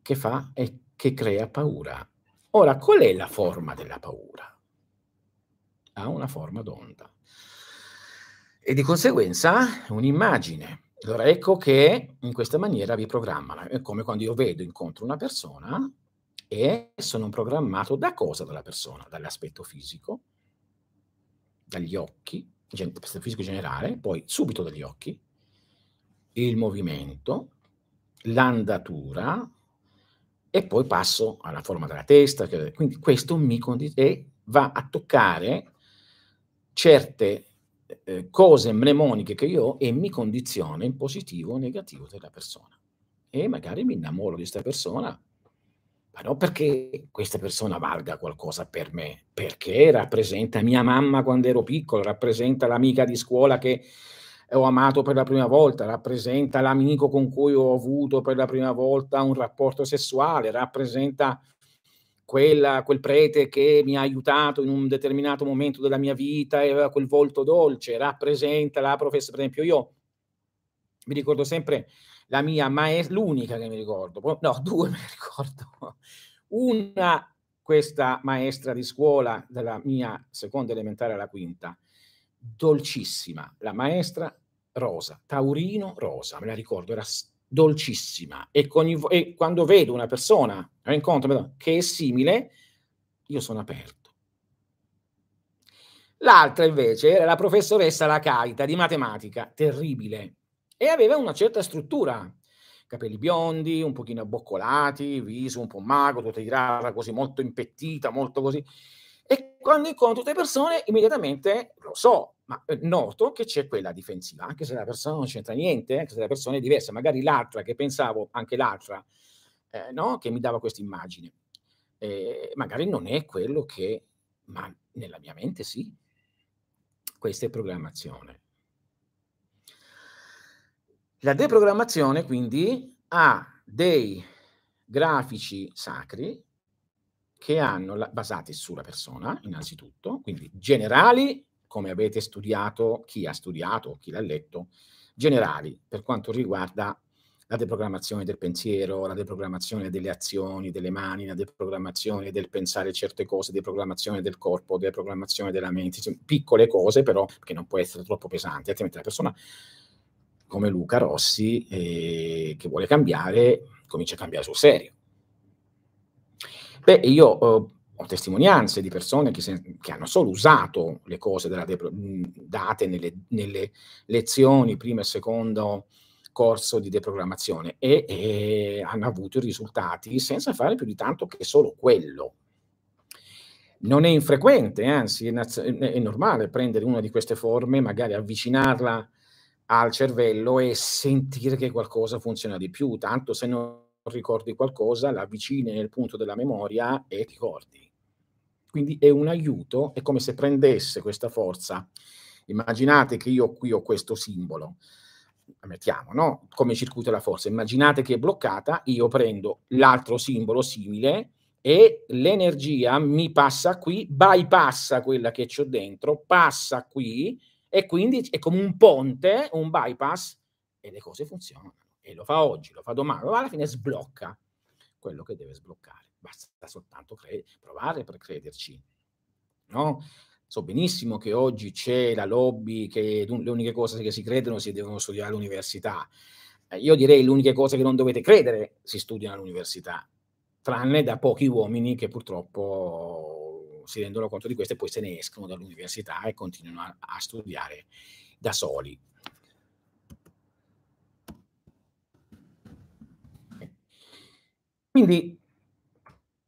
che fa e che crea paura. Ora, qual è la forma della paura? Ha una forma d'onda. E di conseguenza un'immagine allora ecco che in questa maniera vi programmano. È come quando io vedo, incontro una persona e sono programmato da cosa dalla persona? Dall'aspetto fisico, dagli occhi, l'aspetto fisico generale, poi subito dagli occhi, il movimento, l'andatura e poi passo alla forma della testa. Quindi questo mi condi- e va a toccare certe eh, cose mnemoniche che io ho e mi condiziona in positivo o negativo della persona. E magari mi innamoro di questa persona, ma non perché questa persona valga qualcosa per me, perché rappresenta mia mamma quando ero piccolo, rappresenta l'amica di scuola che ho amato per la prima volta, rappresenta l'amico con cui ho avuto per la prima volta un rapporto sessuale, rappresenta quella, quel prete che mi ha aiutato in un determinato momento della mia vita e aveva quel volto dolce, rappresenta la professa, per esempio io mi ricordo sempre la mia maestra, l'unica che mi ricordo, no, due mi ricordo, una questa maestra di scuola della mia seconda elementare alla quinta, dolcissima, la maestra Rosa, Taurino Rosa, me la ricordo, era dolcissima e, con, e quando vedo una persona, incontro che è simile, io sono aperto. L'altra invece era la professoressa Lacaita di matematica, terribile, e aveva una certa struttura, capelli biondi, un pochino abboccolati, viso un po' mago, tutta tirata così, molto impettita, molto così. E quando incontro tutte persone, immediatamente lo so, ma eh, noto che c'è quella difensiva, anche se la persona non c'entra niente, anche se la persona è diversa, magari l'altra che pensavo, anche l'altra, eh, no? che mi dava questa immagine, eh, magari non è quello che, ma nella mia mente sì. Questa è programmazione. La deprogrammazione quindi ha dei grafici sacri che hanno la, basati sulla persona, innanzitutto, quindi generali, come avete studiato, chi ha studiato, chi l'ha letto, generali per quanto riguarda la deprogrammazione del pensiero, la deprogrammazione delle azioni, delle mani, la deprogrammazione del pensare certe cose, deprogrammazione del corpo, deprogrammazione della mente, piccole cose però che non può essere troppo pesante, altrimenti la persona come Luca Rossi, eh, che vuole cambiare, comincia a cambiare sul serio. Beh, io eh, ho testimonianze di persone che, se, che, hanno solo usato le cose depro, date nelle, nelle, lezioni primo e secondo corso di deprogrammazione e, e hanno avuto i risultati senza fare più di tanto che solo quello. Non è infrequente, anzi è, è normale prendere una di queste forme, magari avvicinarla al cervello e sentire che qualcosa funziona di più, tanto se non ricordi qualcosa, la avvicini nel punto della memoria e ti ricordi. Quindi è un aiuto, è come se prendesse questa forza. Immaginate che io qui ho questo simbolo, mettiamo, no? Come circuito della forza. Immaginate che è bloccata, io prendo l'altro simbolo simile e l'energia mi passa qui, bypassa quella che c'ho dentro, passa qui e quindi è come un ponte, un bypass e le cose funzionano. E lo fa oggi, lo fa domani, ma alla fine sblocca quello che deve sbloccare. Basta soltanto cre- provare per crederci. No? So benissimo che oggi c'è la lobby che le uniche cose che si credono si devono studiare all'università. Eh, io direi le uniche cose che non dovete credere si studiano all'università, tranne da pochi uomini che purtroppo si rendono conto di questo e poi se ne escono dall'università e continuano a, a studiare da soli. Quindi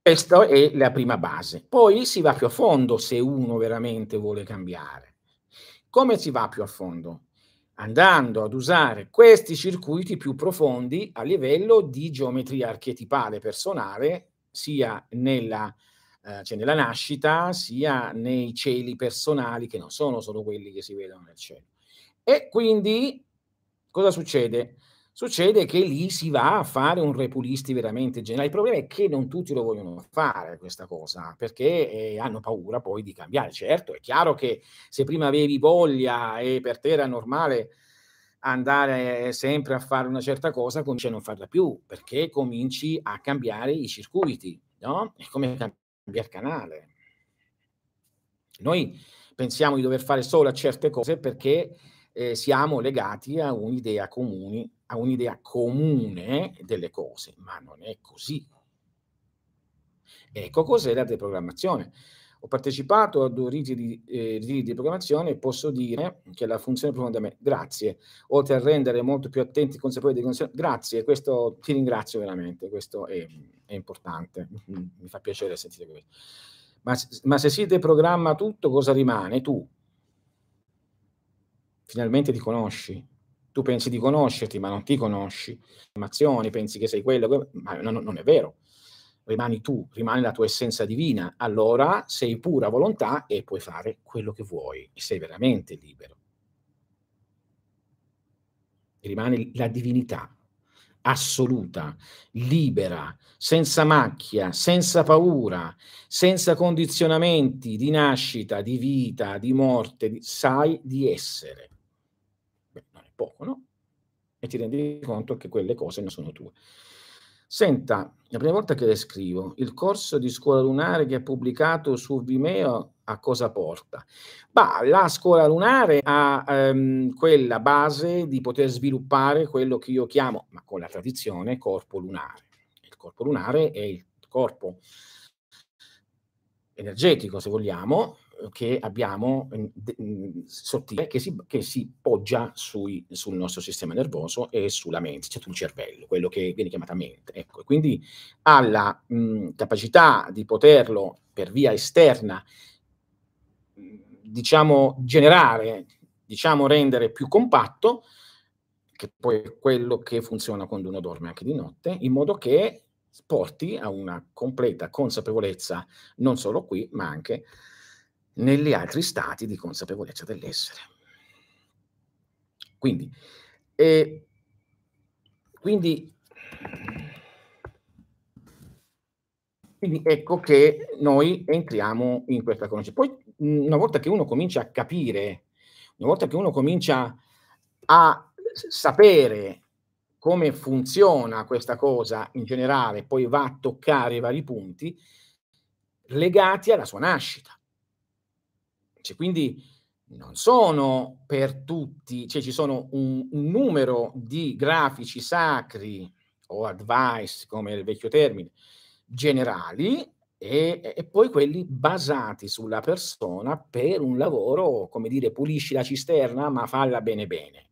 questa è la prima base. Poi si va più a fondo se uno veramente vuole cambiare. Come si va più a fondo? Andando ad usare questi circuiti più profondi a livello di geometria archetipale personale, sia nella eh, cioè nella nascita, sia nei cieli personali, che non sono solo quelli che si vedono nel cielo. E quindi cosa succede? Succede che lì si va a fare un repulisti veramente generale. Il problema è che non tutti lo vogliono fare questa cosa, perché eh, hanno paura poi di cambiare. Certo, è chiaro che se prima avevi voglia e per te era normale andare sempre a fare una certa cosa, cominci a non farla più, perché cominci a cambiare i circuiti, no? È come cambiare canale. Noi pensiamo di dover fare solo certe cose perché eh, siamo legati a un'idea comune, a un'idea comune delle cose, ma non è così. Ecco cos'è la deprogrammazione. Ho partecipato a due riti di, eh, riti di programmazione e posso dire che la funzione profondamente, grazie, oltre a rendere molto più attenti e consapevoli delle condizioni, grazie, questo ti ringrazio veramente, questo è, è importante, mi fa piacere sentire questo. Ma, ma se si deprogramma tutto, cosa rimane? Tu. Finalmente ti conosci. Tu pensi di conoscerti, ma non ti conosci. Pensi che sei quello, ma non, non è vero rimani tu, rimane la tua essenza divina, allora sei pura volontà e puoi fare quello che vuoi sei veramente libero. Rimane la divinità assoluta, libera, senza macchia, senza paura, senza condizionamenti di nascita, di vita, di morte, di, sai di essere. Poco, no? E ti rendi conto che quelle cose non sono tue. Senta, la prima volta che le scrivo, il corso di scuola lunare che ha pubblicato su Vimeo a cosa porta? Bah, la scuola lunare ha ehm, quella base di poter sviluppare quello che io chiamo, ma con la tradizione, corpo lunare. Il corpo lunare è il corpo energetico, se vogliamo, che abbiamo sottile che si, che si poggia sui, sul nostro sistema nervoso e sulla mente, cioè sul cervello, quello che viene chiamata mente. Ecco, quindi ha la mh, capacità di poterlo per via esterna, diciamo, generare, diciamo, rendere più compatto, che poi è quello che funziona quando uno dorme anche di notte, in modo che porti a una completa consapevolezza non solo qui, ma anche negli altri stati di consapevolezza dell'essere. Quindi, eh, quindi, quindi, ecco che noi entriamo in questa conoscenza. Poi, una volta che uno comincia a capire, una volta che uno comincia a sapere come funziona questa cosa in generale, poi va a toccare i vari punti legati alla sua nascita. Cioè, quindi non sono per tutti, cioè ci sono un, un numero di grafici sacri o advice, come il vecchio termine, generali e, e, poi quelli basati sulla persona per un lavoro, come dire, pulisci la cisterna ma falla bene bene.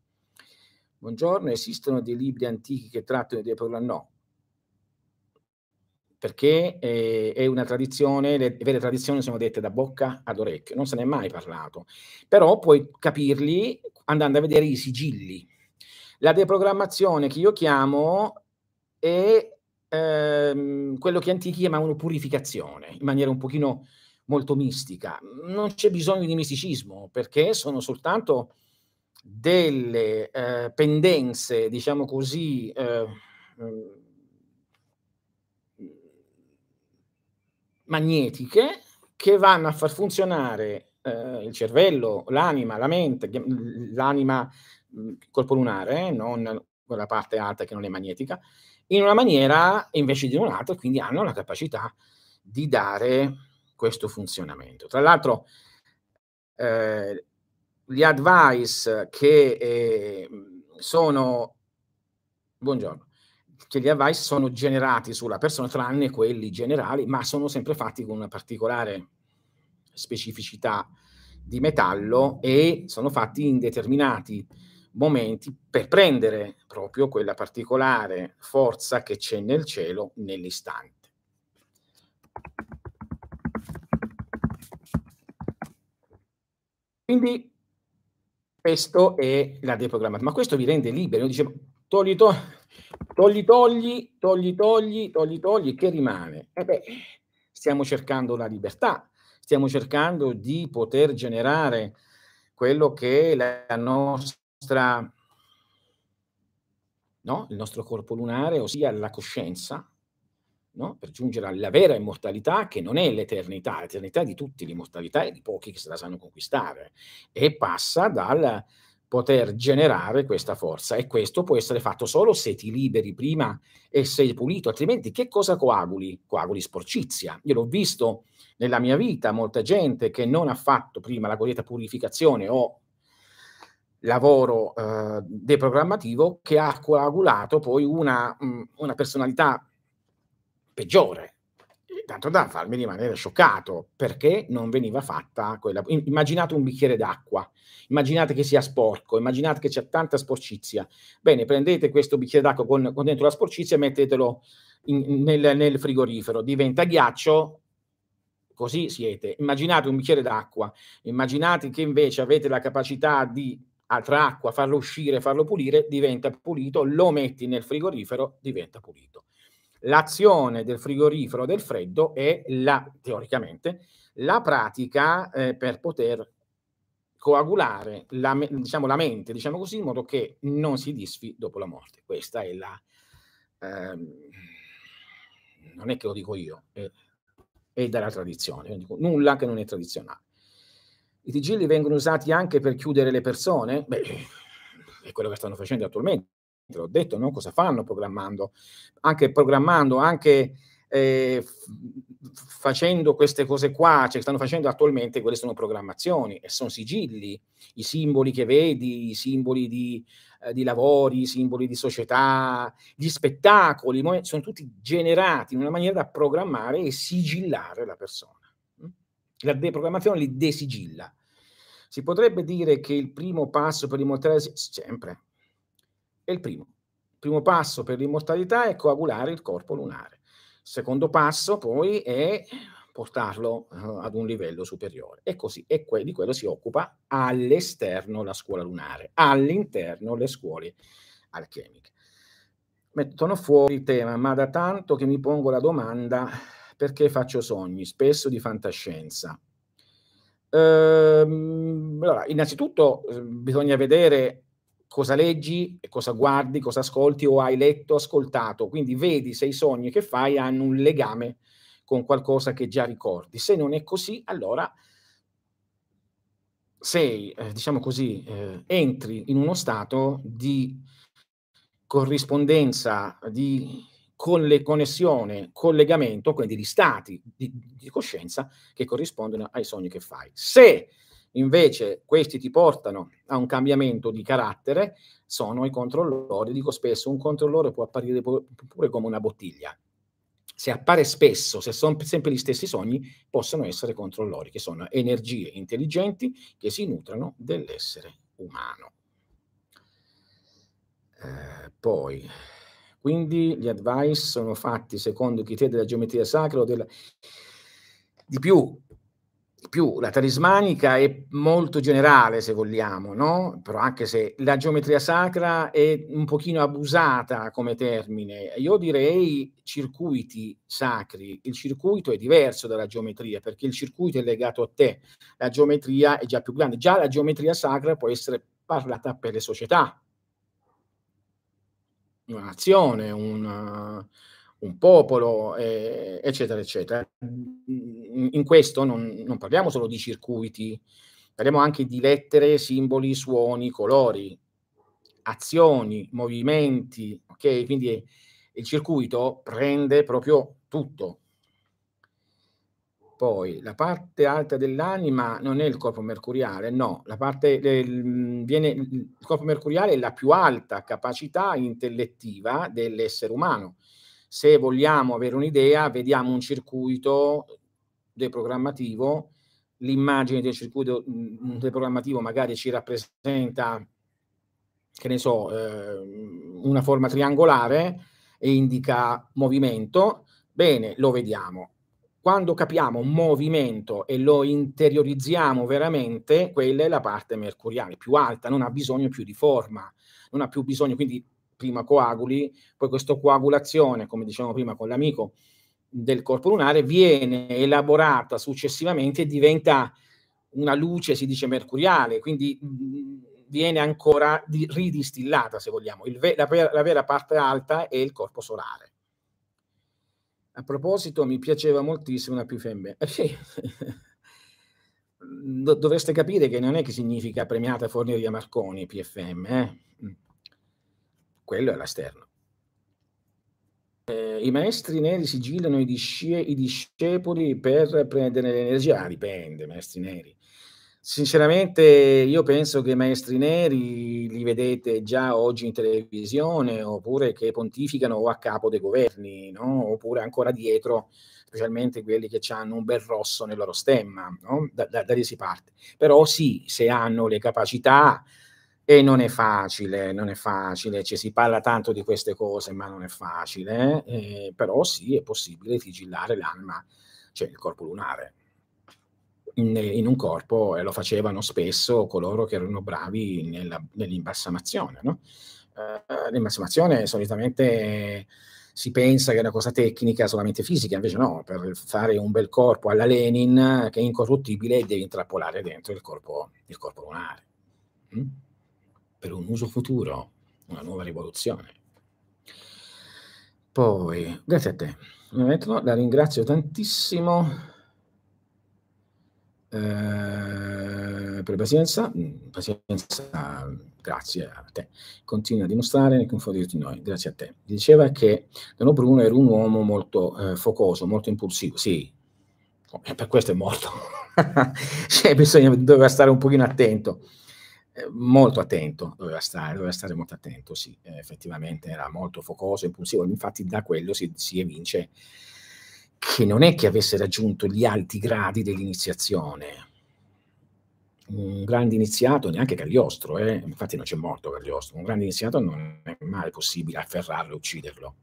Buongiorno, esistono dei libri antichi che trattano di problemi? No, perché eh, è una tradizione, le vere tradizioni sono dette da bocca ad orecchio, non se ne è mai parlato, però puoi capirli andando a vedere i sigilli. La deprogrammazione che io chiamo è ehm, quello che antichi chiamavano purificazione, in maniera un pochino molto mistica. Non c'è bisogno di misticismo, perché sono soltanto delle eh, pendenze, diciamo così, eh, magnetiche che vanno a far funzionare eh, il cervello, l'anima, la mente, l'anima, corpo lunare, eh, non quella parte alta che non è magnetica, in una maniera invece di un'altra, quindi hanno la capacità di dare questo funzionamento. Tra l'altro, eh, gli advice che eh, sono... Buongiorno che gli advice sono generati sulla persona, tranne quelli generali, ma sono sempre fatti con una particolare specificità di metallo e sono fatti in determinati momenti per prendere proprio quella particolare forza che c'è nel cielo nell'istante. Quindi questo è la deprogrammazione, ma questo vi rende liberi. Io dicevo, togli, togli, togli, togli, togli, togli, togli, togli, che rimane? E eh beh, stiamo cercando la libertà, stiamo cercando di poter generare quello che è la nostra, no? il nostro corpo lunare, ossia la coscienza, no? per giungere alla vera immortalità che non è l'eternità, l'eternità di tutti, l'immortalità è di pochi che se la sanno conquistare e passa dal poter generare questa forza e questo può essere fatto solo se ti liberi prima e sei pulito, altrimenti che cosa coaguli? Coaguli sporcizia. Io l'ho visto nella mia vita, molta gente che non ha fatto prima la cosiddetta purificazione o lavoro eh, deprogrammativo che ha coagulato poi una, mh, una personalità peggiore, tanto da farmi rimanere scioccato perché non veniva fatta quella. Immaginate un bicchiere d'acqua, immaginate che sia sporco, immaginate che c'è tanta sporcizia. Bene, prendete questo bicchiere d'acqua con, con dentro la sporcizia e mettetelo in, nel, nel frigorifero, diventa ghiaccio. Così siete. Immaginate un bicchiere d'acqua, immaginate che invece avete la capacità di altra acqua, farlo uscire, farlo pulire, diventa pulito, lo metti nel frigorifero, diventa pulito l'azione del frigorifero del freddo è la, teoricamente, la pratica eh, per poter coagulare la, diciamo, la mente, diciamo così, in modo che non si disfi dopo la morte. Questa è la... Ehm, non è che lo dico io, è, è dalla tradizione, dico nulla che non è tradizionale. I tigilli vengono usati anche per chiudere le persone? Beh, è quello che stanno facendo attualmente te l'ho detto, no? cosa fanno programmando, anche programmando, anche eh, facendo queste cose qua, cioè stanno facendo attualmente, quelle sono programmazioni e sono sigilli, i simboli che vedi, i simboli di, eh, di lavori, i simboli di società, gli spettacoli, sono tutti generati in una maniera da programmare e sigillare la persona. Mm? La deprogrammazione li desigilla. Si potrebbe dire che il primo passo per l'immortalità, sempre, è il primo. Il primo passo per l'immortalità è coagulare il corpo lunare. Il secondo passo poi è portarlo uh, ad un livello superiore. E così, e que- di quello si occupa all'esterno la scuola lunare, all'interno le scuole alchemiche. Mettono fuori il tema, ma da tanto che mi pongo la domanda perché faccio sogni, spesso di fantascienza. Ehm, allora, innanzitutto eh, bisogna vedere cosa leggi e cosa guardi, cosa ascolti o hai letto, ascoltato, quindi vedi se i sogni che fai hanno un legame con qualcosa che già ricordi. Se non è così, allora sei, eh, diciamo così, eh, entri in uno stato di corrispondenza, di con le connessione, collegamento, quindi di stati di, di, coscienza che corrispondono ai sogni che fai. Se invece questi ti portano a un cambiamento di carattere, sono i controllori. Dico spesso, un controllore può apparire pure come una bottiglia. Se appare spesso, se sono sempre gli stessi sogni, possono essere controllori, che sono energie intelligenti che si nutrono dell'essere umano. Eh, poi quindi gli advice sono fatti secondo i criteri della geometria sacra o della... Di più, più, la talismanica è molto generale se vogliamo, no? Però anche se la geometria sacra è un pochino abusata come termine, io direi circuiti sacri. Il circuito è diverso dalla geometria perché il circuito è legato a te, la geometria è già più grande. Già la geometria sacra può essere parlata per le società, una nazione, un, un popolo, eh, eccetera, eccetera. In, questo non, non, parliamo solo di circuiti, parliamo anche di lettere, simboli, suoni, colori, azioni, movimenti, ok? Quindi il circuito prende proprio tutto, poi la parte alta dell'anima non è il corpo mercuriale, no, la parte del, viene, il corpo mercuriale è la più alta capacità intellettiva dell'essere umano. Se vogliamo avere un'idea, vediamo un circuito deprogrammativo, l'immagine del circuito deprogrammativo magari ci rappresenta, che ne so, eh, una forma triangolare e indica movimento, bene, lo vediamo. Quando capiamo un movimento e lo interiorizziamo veramente, quella è la parte mercuriale più alta, non ha bisogno più di forma, non ha più bisogno, quindi prima coaguli, poi questa coagulazione, come dicevamo prima con l'amico, del corpo lunare viene elaborata successivamente e diventa una luce, si dice mercuriale, quindi viene ancora di, ridistillata, se vogliamo. Ve- la, la vera parte alta è il corpo solare. A proposito, mi piaceva moltissimo la più femmina. Sì. Dovreste capire che non è che significa premiata Forneria Marconi, PFM, eh? Quello è l'esterno. Eh, I maestri neri sigillano i, disce- i discepoli per prendere l'energia, ah, dipende, maestri neri. Sinceramente io penso che i maestri neri li vedete già oggi in televisione oppure che pontificano a capo dei governi, no? oppure ancora dietro, specialmente quelli che hanno un bel rosso nel loro stemma, no? da, da, da lì si parte. Però sì, se hanno le capacità, e non è facile, non è facile, cioè, si parla tanto di queste cose, ma non è facile, eh, però sì, è possibile sigillare l'anima, cioè il corpo lunare in, in, un corpo e lo facevano spesso coloro che erano bravi nella, nell'imbalsamazione. No? Uh, l'imbalsamazione solitamente si pensa che è una cosa tecnica solamente fisica, invece no, per fare un bel corpo alla Lenin che è incorruttibile devi intrappolare dentro il corpo, il corpo lunare. Mm? Per un uso futuro, una nuova rivoluzione. Poi, grazie a te. La ringrazio tantissimo eh, per pazienza, mm, pazienza, grazie a te. Continua a dimostrare nei confronti di noi, grazie a te. Diceva che Dono Bruno era un uomo molto eh, focoso, molto impulsivo. Sì, eh, per questo è morto. cioè, bisogna, doveva stare un pochino attento. Eh, molto attento, doveva stare, doveva stare molto attento, sì, eh, effettivamente era molto focoso, impulsivo, infatti da quello si, si evince che non è che avesse raggiunto gli alti gradi dell'iniziazione. Un grande iniziato, neanche Cagliostro, eh? infatti non c'è morto Cagliostro, un grande iniziato non è mai possibile afferrarlo e ucciderlo.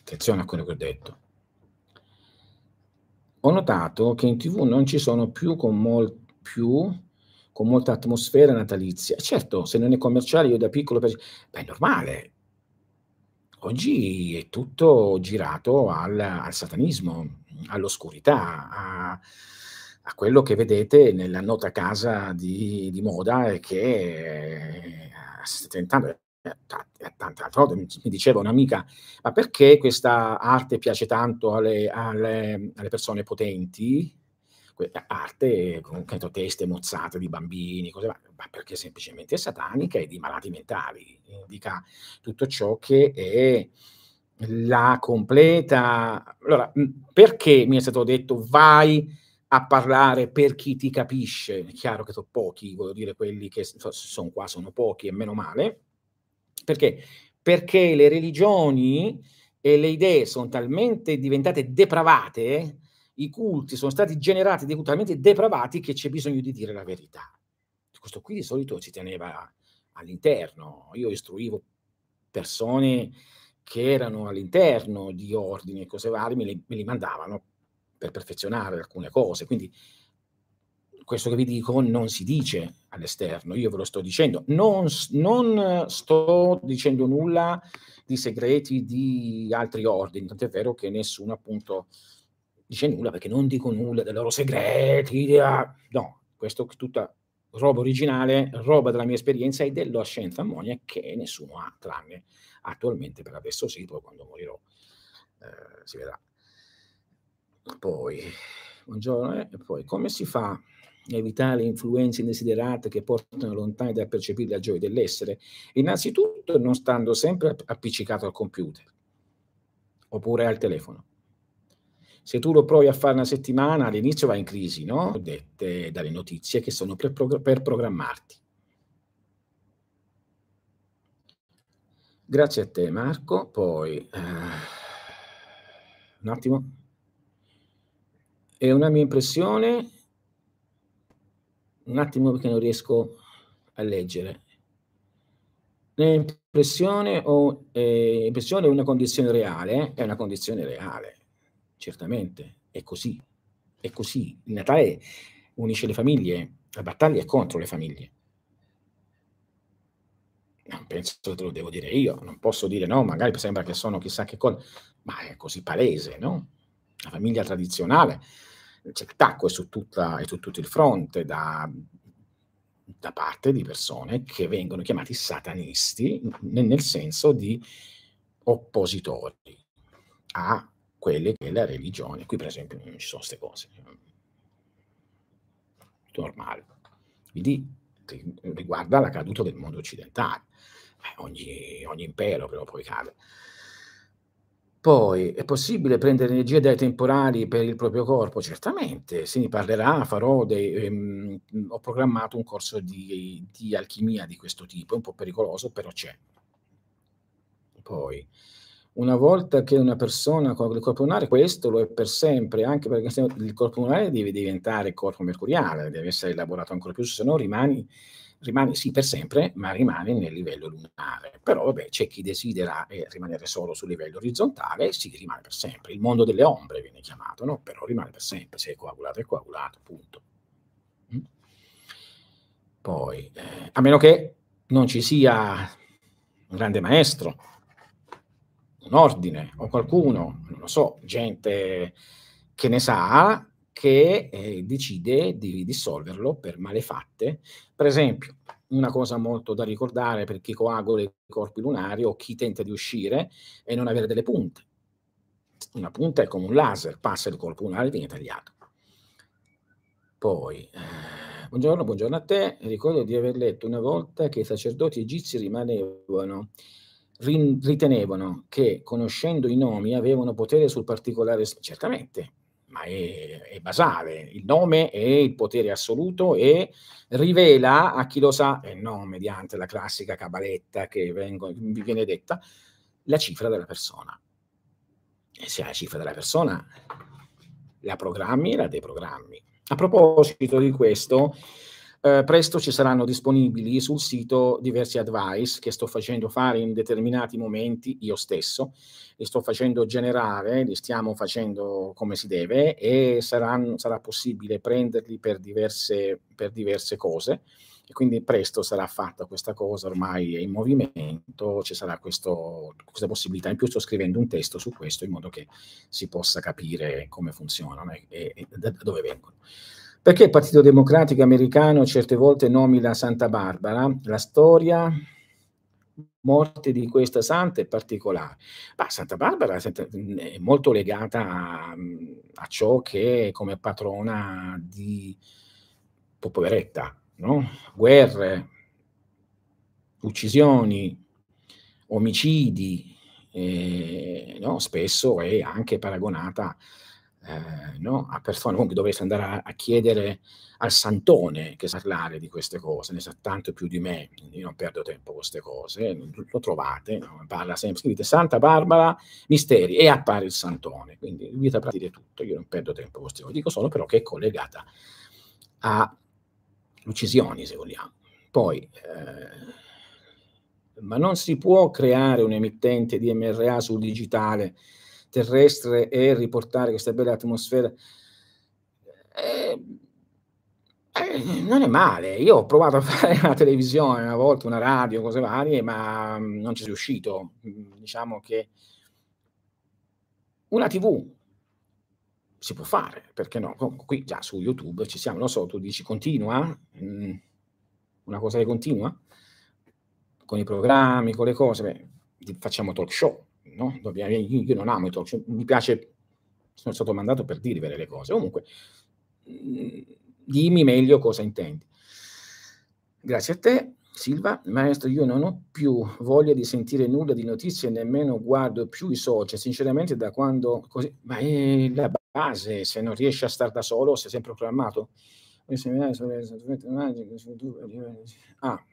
Attenzione a quello che ho detto. Ho notato che in tv non ci sono più con, mol- più con molta atmosfera natalizia. Certo, se non è commerciale, io da piccolo... Beh, è normale, oggi è tutto girato al, al satanismo, all'oscurità, a, a, quello che vedete nella nota casa di, di moda e che eh, sta tentando. Tante altre volte mi diceva un'amica, ma perché questa arte piace tanto alle, alle, alle persone potenti? Arte con teste mozzate di bambini, cose, ma perché semplicemente è satanica e di malati mentali, indica tutto ciò che è la completa... Allora, perché mi è stato detto vai a parlare per chi ti capisce? È chiaro che sono pochi, voglio dire quelli che sono qua, sono pochi e meno male. Perché? Perché le religioni e le idee sono talmente diventate depravate i culti sono stati generati dei culti talmente depravati che c'è bisogno di dire la verità. Questo qui di solito si teneva all'interno. Io istruivo persone che erano all'interno di ordini e cose varie, me li, me li mandavano per perfezionare alcune cose. Quindi questo che vi dico non si dice all'esterno, io ve lo sto dicendo. Non, non sto dicendo nulla di segreti di altri ordini, tant'è vero che nessuno appunto dice nulla perché non dico nulla dei loro segreti. No, questo è tutta roba originale, roba della mia esperienza e della scienza ammonia che nessuno ha, tranne attualmente per adesso sì, poi quando morirò eh, si vedrà. Poi, buongiorno, eh, poi come si fa a evitare influenze indesiderate che portano lontani dal percepire la gioia dell'essere? Innanzitutto non stando sempre appiccicato al computer oppure al telefono se tu lo provi a fare una settimana, all'inizio va in crisi, no? Dette dalle notizie che sono per, progr- per programmarti. Grazie a te Marco, poi eh, un attimo. È una mia impressione, un attimo perché non riesco a leggere. L'impressione o eh, impressione è una condizione reale, è una condizione reale certamente, è così, è così. Il Natale unisce le famiglie, la battaglia è contro le famiglie. Non penso che te lo devo dire io, non posso dire no, magari sembra che sono chissà che cosa, ma è così palese, no? La famiglia tradizionale, c'è l'attacco è su, tutta, è su tutto il fronte da, da parte di persone che vengono chiamati satanisti nel senso di oppositori a quelle che è la religione. Qui per esempio non ci sono queste cose. Normale. Quindi riguarda la caduta del mondo occidentale. Eh, ogni, ogni impero però poi cade. Poi, è possibile prendere energie dai temporali per il proprio corpo? Certamente, se ne parlerà, farò dei, ehm, ho programmato un corso di, di, alchimia di questo tipo, è un po' pericoloso, però c'è. Poi, una volta che una persona con il corpo lunare, questo lo è per sempre, anche perché il corpo lunare deve diventare corpo mercuriale, deve essere elaborato ancora più, se no rimani, rimani sì per sempre, ma rimani nel livello lunare. Però vabbè, c'è chi desidera eh, rimanere solo sul livello orizzontale, si sì, rimane per sempre. Il mondo delle ombre viene chiamato, no? Però rimane per sempre, se è coagulato è coagulato, punto. Mm? Poi, eh, a meno che non ci sia un grande maestro, un ordine o qualcuno, non lo so, gente che ne sa, che eh, decide di dissolverlo per malefatte. Per esempio, una cosa molto da ricordare per chi coagula i corpi lunari o chi tenta di uscire è non avere delle punte. Una punta è come un laser, passa il corpo lunare e viene tagliato. Poi, eh, buongiorno, buongiorno a te. Ricordo di aver letto una volta che i sacerdoti egizi rimanevano ritenevano che conoscendo i nomi avevano potere sul particolare, certamente, ma è, è, basale, il nome è il potere assoluto e rivela a chi lo sa, e non mediante la classica cabaletta che vengo, viene detta, la cifra della persona. E se hai la cifra della persona, la programmi e la deprogrammi. A proposito di questo, eh, presto ci saranno disponibili sul sito diversi advice che sto facendo fare in determinati momenti io stesso, li sto facendo generare, li stiamo facendo come si deve e saranno, sarà possibile prenderli per diverse, per diverse cose e quindi presto sarà fatta questa cosa, ormai è in movimento, ci sarà questo, questa possibilità. In più sto scrivendo un testo su questo in modo che si possa capire come funzionano e, e da dove vengono. Perché il Partito Democratico americano certe volte nomina Santa Barbara? La storia morte di questa santa è particolare. Ma Santa Barbara è molto legata a, a ciò che è come patrona di poveretta, no? guerre, uccisioni, omicidi, eh, no? spesso è anche paragonata eh, no? a persone, comunque dovreste andare a, a, chiedere al santone che sa parlare di queste cose, ne sa tanto più di me, io non perdo tempo con queste cose, lo trovate, no? parla sempre, scrivete Santa Barbara Misteri e appare il santone, quindi invito a dire tutto, io non perdo tempo con queste cose, dico solo però che è collegata a uccisioni se vogliamo. Poi, eh, ma non si può creare un emittente di MRA sul digitale terrestre e riportare questa bella atmosfera. Eh, eh, non è male. Io ho provato a fare una televisione una volta, una radio, cose varie, ma mm, non ci sono riuscito. Mm, diciamo che una TV si può fare, perché no? Qui già su YouTube ci siamo, non so, tu dici continua, mm, una cosa che continua, con i programmi, con le cose, beh, facciamo talk show, no? Io non amo i talk show, mi piace, sono stato mandato per dire le cose. Comunque, mm, dimmi meglio cosa intendi. Grazie a te, Silva. Maestro, io non ho più voglia di sentire nulla di notizie, nemmeno guardo più i social, sinceramente da quando così, ma è la base, se non riesci a stare da solo, sei sempre programmato. Ah,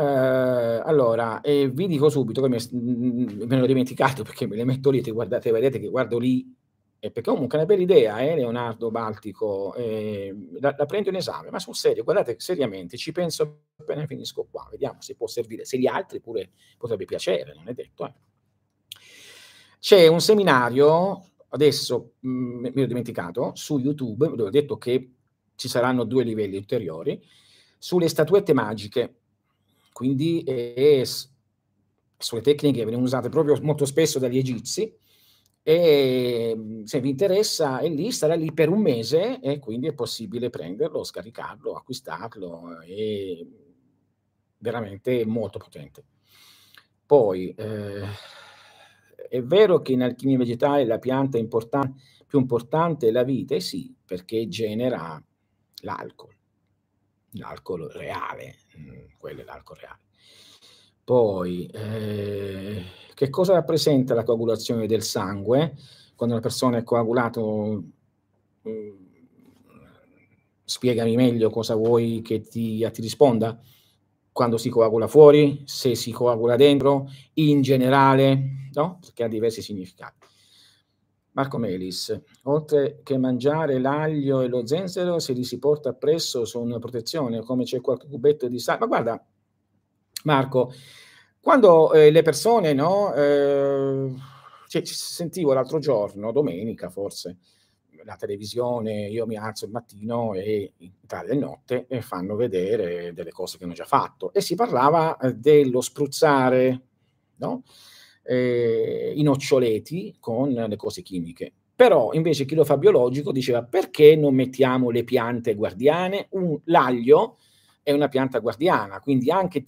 Uh, allora, eh, vi dico subito che mi, mm, me l'ho dimenticato perché me le metto lì, ti guardate, vedete che guardo lì, e perché comunque è una bella idea, eh, Leonardo Baltico, eh, la, la, prendo in esame, ma sul serio, guardate seriamente, ci penso appena finisco qua, vediamo se può servire, se gli altri pure potrebbe piacere, non è detto. Eh. C'è un seminario, adesso mh, mm, mi ho dimenticato, su YouTube, dove ho detto che ci saranno due livelli ulteriori, sulle statuette magiche quindi è, sulle tecniche che venivano usate proprio molto spesso dagli egizi e mm, se vi interessa è lì, starà lì per un mese e quindi è possibile prenderlo, scaricarlo, acquistarlo, è veramente molto potente. Poi eh, è vero che in alchimia vegetale la pianta importan- più importante è la vite, sì, perché genera l'alcol l'alcol reale, mm, quello è l'alcol reale. Poi, eh, che cosa rappresenta la coagulazione del sangue? Quando una persona è coagulato, mh, mm, spiegami meglio cosa vuoi che ti, ti risponda. Quando si coagula fuori, se si coagula dentro, in generale, no? Perché ha diversi significati. Marco Melis, oltre che mangiare l'aglio e lo zenzero, se li si porta appresso sono una protezione, come c'è qualche cubetto di sale. Ma guarda, Marco, quando eh, le persone, no, eh, cioè, sentivo l'altro giorno, domenica forse, la televisione, io mi alzo il mattino e in Italia notte e fanno vedere delle cose che hanno già fatto e si parlava eh, dello spruzzare, no? Eh, i noccioleti con le cose chimiche. Però invece chi lo fa biologico diceva perché non mettiamo le piante guardiane? Un, l'aglio è una pianta guardiana, quindi anche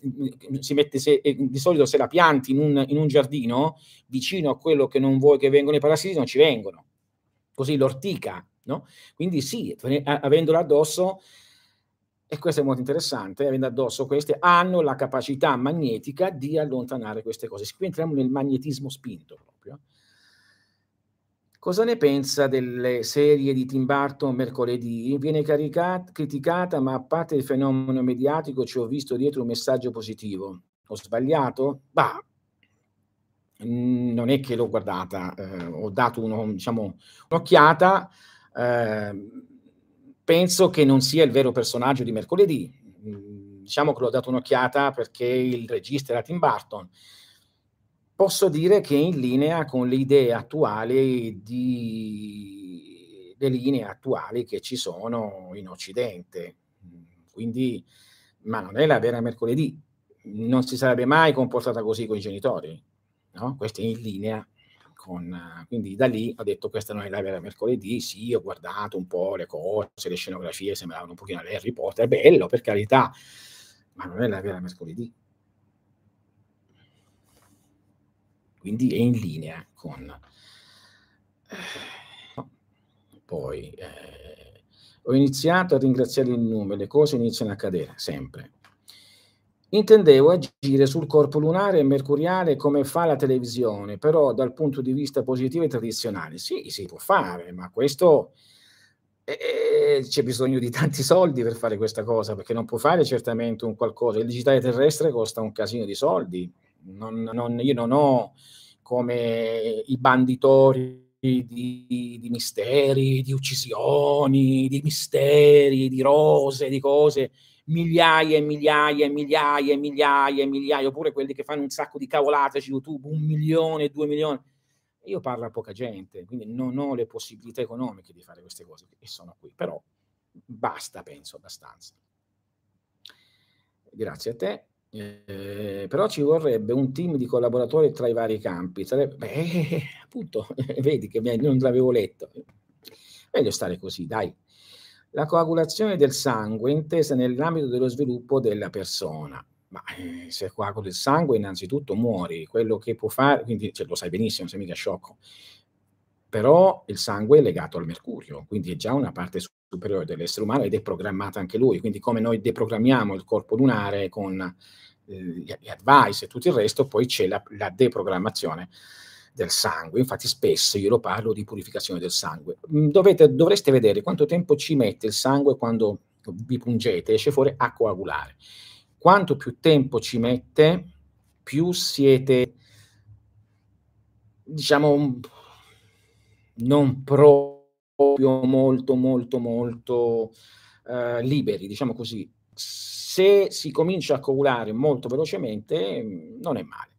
si mette se, di solito se la pianti in un, in un giardino vicino a quello che non vuoi che vengano i parassiti, non ci vengono. Così l'ortica, no? Quindi sì, avendola addosso e questo è molto interessante, avendo addosso queste, hanno la capacità magnetica di allontanare queste cose. Qui entriamo nel magnetismo spinto proprio. Cosa ne pensa delle serie di Tim Burton mercoledì? Viene caricata, criticata, ma a parte il fenomeno mediatico ci ho visto dietro un messaggio positivo. Ho sbagliato? Bah, non è che l'ho guardata, eh, ho dato uno, diciamo, un'occhiata, eh, penso che non sia il vero personaggio di mercoledì. Mm, diciamo che l'ho dato un'occhiata perché il regista era Tim Burton. Posso dire che è in linea con le idee attuali di, le linee attuali che ci sono in Occidente. Quindi, ma non è la vera mercoledì. Non si sarebbe mai comportata così con i genitori no? Questo è in linea con... Quindi da lì ho detto questa non è la vera mercoledì, sì, ho guardato un po' le cose, le scenografie sembravano un pochino alle Harry Potter, bello per carità, ma non è la vera mercoledì. Quindi è in linea con... Eh, poi eh, ho iniziato a ringraziare il nome, le cose iniziano a cadere, sempre Intendevo agire sul corpo lunare e mercuriale come fa la televisione, però dal punto di vista positivo e tradizionale. Sì, si può fare, ma questo eh, c'è bisogno di tanti soldi per fare questa cosa, perché non può fare certamente un qualcosa. Il digitale terrestre costa un casino di soldi. Non, non, io non ho come i banditori di, di, misteri, di uccisioni, di misteri, di rose, di cose migliaia e migliaia e migliaia e migliaia e migliaia, oppure quelli che fanno un sacco di cavolate su YouTube, un milione, due milioni. Io parlo a poca gente, quindi non ho le possibilità economiche di fare queste cose e sono qui, però basta, penso, abbastanza. Grazie a te. Eh, però ci vorrebbe un team di collaboratori tra i vari campi. Sarebbe, beh, appunto, vedi che non l'avevo letto. Meglio stare così, dai la coagulazione del sangue intesa nell'ambito dello sviluppo della persona. Ma eh, se coaguli il sangue, innanzitutto muori. Quello che può fare, quindi cioè, lo sai benissimo, sei mica sciocco. Però il sangue è legato al mercurio, quindi è già una parte superiore dell'essere umano ed è programmata anche lui. Quindi, come noi deprogrammiamo il corpo lunare con eh, gli advice e tutto il resto, poi c'è la, la deprogrammazione del sangue, infatti spesso io lo parlo di purificazione del sangue. Mm, dovete, dovreste vedere quanto tempo ci mette il sangue quando vi pungete, esce fuori a coagulare. Quanto più tempo ci mette, più siete, diciamo, non proprio molto, molto, molto eh, liberi, diciamo così. Se si comincia a coagulare molto velocemente, mm, non è male.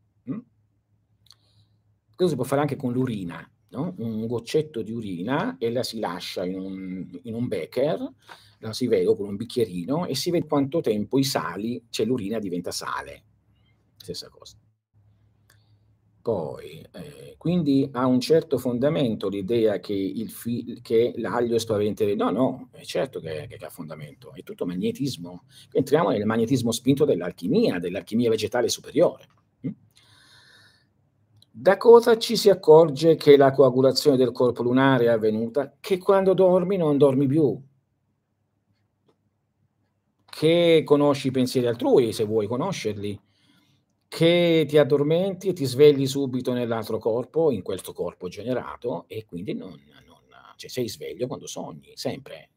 Questo si può fare anche con l'urina, no? un goccetto di urina e la si lascia in un, in un becker, la si vede con un bicchierino e si vede quanto tempo i sali, cioè l'urina diventa sale. Stessa cosa. Poi, eh, quindi ha un certo fondamento l'idea che, fi- che l'aglio spaventerebbe. No, no, è certo che, che, ha fondamento, è tutto magnetismo. Entriamo nel magnetismo spinto dell'alchimia, dell'alchimia vegetale superiore. Da cosa ci si accorge che la coagulazione del corpo lunare è avvenuta? Che quando dormi non dormi più, che conosci i pensieri altrui se vuoi conoscerli, che ti addormenti e ti svegli subito nell'altro corpo, in questo corpo generato, e quindi non, non, cioè sei sveglio quando sogni, sempre.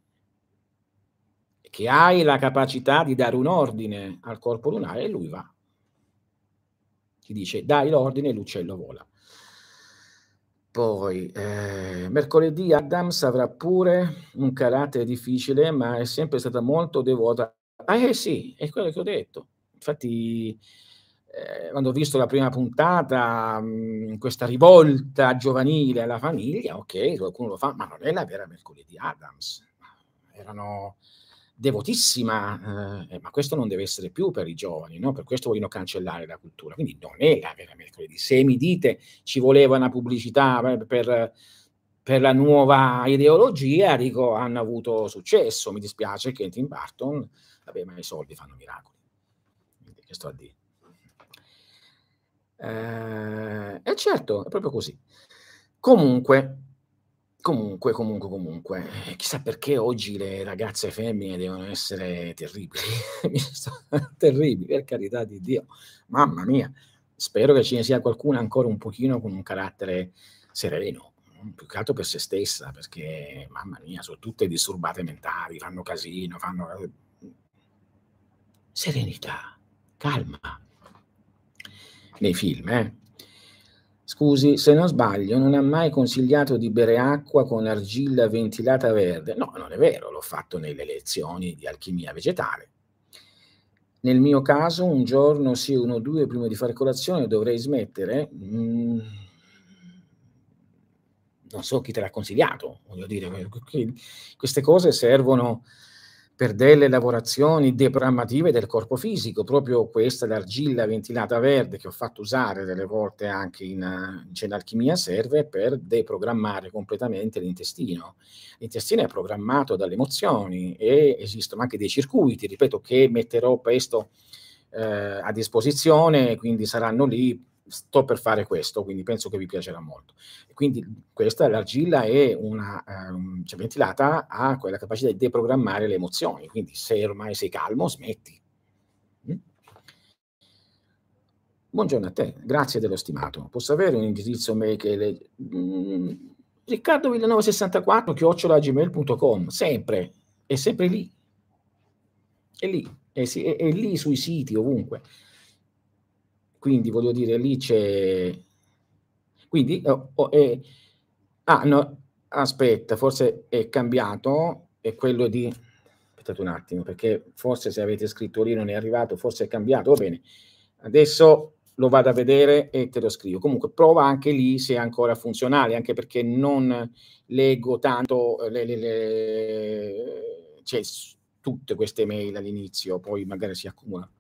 Che hai la capacità di dare un ordine al corpo lunare e lui va ti dice dai l'ordine e l'uccello vola. Poi, eh, mercoledì Adams avrà pure un carattere difficile, ma è sempre stata molto devota. Ah, eh sì, è quello che ho detto. Infatti, eh, quando ho visto la prima puntata, mh, mm, questa rivolta giovanile alla famiglia, ok, qualcuno lo fa, ma non è la vera mercoledì Adams. Erano devotissima, eh, ma questo non deve essere più per i giovani, no? per questo vogliono cancellare la cultura. Quindi non è la vera mercoledì. Se mi dite ci voleva una pubblicità per, per la nuova ideologia, dico hanno avuto successo. Mi dispiace che Tim Burton, vabbè, ma i soldi fanno miracoli. Quindi, che sto a dire? Eh, e certo, è proprio così. Comunque, Comunque, comunque, comunque, eh, chissà perché oggi le ragazze femmine devono essere terribili, terribili, per carità di Dio. Mamma mia, spero che ce ne sia qualcuna ancora un pochino con un carattere sereno, più che altro per se stessa, perché, mamma mia, sono tutte disturbate mentali, fanno casino, fanno... Serenità, calma. Nei film, eh? Scusi, se non sbaglio, non ha mai consigliato di bere acqua con argilla ventilata verde. No, non è vero, l'ho fatto nelle lezioni di alchimia vegetale. Nel mio caso, un giorno sì, uno o due prima di fare colazione dovrei smettere. Mm, non so chi te l'ha consigliato, voglio dire, queste cose servono per delle lavorazioni deprogrammative del corpo fisico, proprio questa l'argilla ventilata verde che ho fatto usare delle volte anche in, in alchimia serve per deprogrammare completamente l'intestino. L'intestino è programmato dalle emozioni e esistono anche dei circuiti, ripeto, che metterò presto eh, a disposizione, quindi saranno lì sto per fare questo, quindi penso che vi piacerà molto. Quindi questa, l'argilla è una, um, cioè ventilata, ha quella capacità di deprogrammare le emozioni, quindi se ormai sei calmo, smetti. Mm? Buongiorno a te, grazie dello stimato. Posso avere un indirizzo mail che le... mm, Riccardo 1964 chiocciolagmail.com, sempre, è sempre lì, è lì, è, è, è lì sui siti ovunque. Quindi voglio dire, lì c'è... Quindi, oh, oh, eh, ah, no, aspetta, forse è cambiato, è quello di... Aspettate un attimo, perché forse se avete scritto lì non è arrivato, forse è cambiato, va bene. Adesso lo vado a vedere e te lo scrivo. Comunque prova anche lì se è ancora funzionale, anche perché non leggo tanto le, le, le, cioè, tutte queste mail all'inizio, poi magari si accumulano.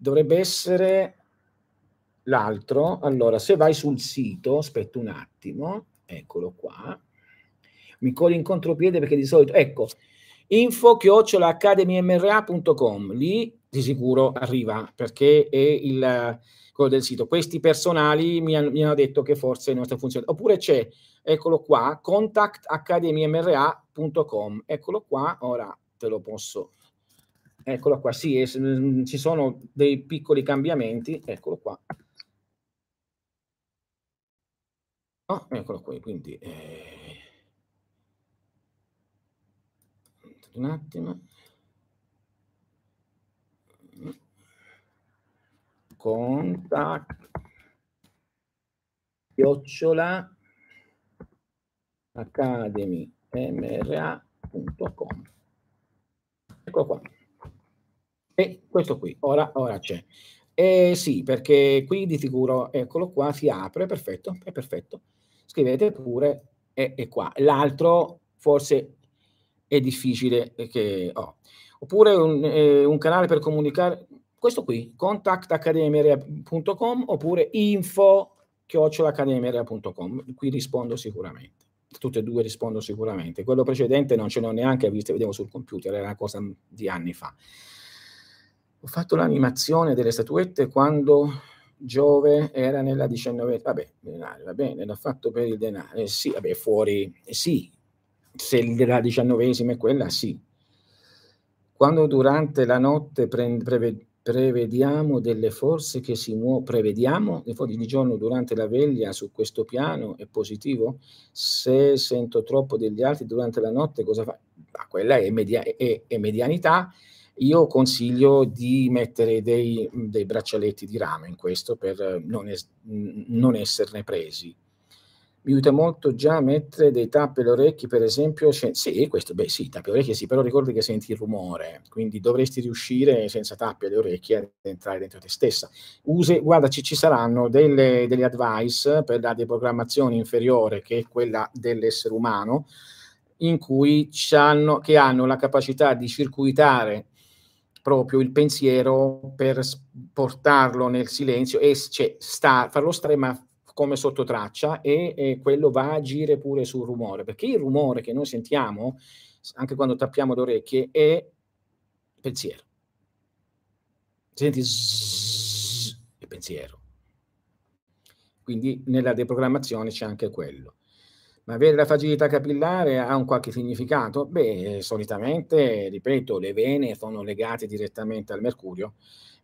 Dovrebbe essere l'altro. Allora, se vai sul sito, aspetta un attimo, eccolo qua, mi coli in contropiede perché di solito, ecco, info chiocciolaacademymra.com, lì di sicuro arriva perché è il quello del sito. Questi personali mi, hanno, mi hanno detto che forse non sta funzionando. Oppure c'è, eccolo qua, contactacademymra.com, eccolo qua, ora te lo posso Eccolo qua, sì, es- mm, ci sono dei piccoli cambiamenti, eccolo qua. Oh, eccolo qui, quindi... Eh... Un attimo. Contact chiocciola. Academymra.com eccolo qua e questo qui, ora, ora c'è. Eh, sì, perché qui di sicuro, eccolo qua, si apre, perfetto, è perfetto. Scrivete pure, e, e qua. L'altro forse è difficile che ho. Oh. Oppure un, eh, un, canale per comunicare, questo qui, contactacademiaria.com oppure info chiocciolacademiaria.com. Qui rispondo sicuramente. Tutte e due rispondo sicuramente. Quello precedente non ce l'ho neanche visto, vedevo sul computer, era una cosa di anni fa. Ho fatto l'animazione delle statuette quando Giove era nella 19, vabbè, denaro, va bene, l'ho fatto per il denaro, eh, sì, vabbè, fuori, eh, sì, se la diciannovesima è quella, sì. Quando durante la notte pre- preve- prevediamo delle forze che si muovono, prevediamo le forze di giorno durante la veglia su questo piano è positivo? Se sento troppo degli altri durante la notte, cosa fa? Ma quella è, media- è, è medianità io consiglio di mettere dei, dei braccialetti di rame in questo per non, es- non, esserne presi. Mi aiuta molto già a mettere dei tappi alle orecchie, per esempio. Sì, questo, beh, sì, tappi alle orecchie, sì, però ricordi che senti il rumore, quindi dovresti riuscire senza tappi alle orecchie ad entrare dentro te stessa. Use, guarda, ci, ci saranno delle, delle advice per la deprogrammazione inferiore, che è quella dell'essere umano, in cui hanno, che hanno la capacità di circuitare proprio il pensiero per portarlo nel silenzio e cioè, sta, farlo stare ma come sotto traccia e, e, quello va a agire pure sul rumore, perché il rumore che noi sentiamo, anche quando tappiamo le orecchie, è pensiero. Senti zzz, il pensiero. Quindi nella deprogrammazione c'è anche quello. Ma avere la fragilità capillare ha un qualche significato? Beh, solitamente, ripeto, le vene sono legate direttamente al mercurio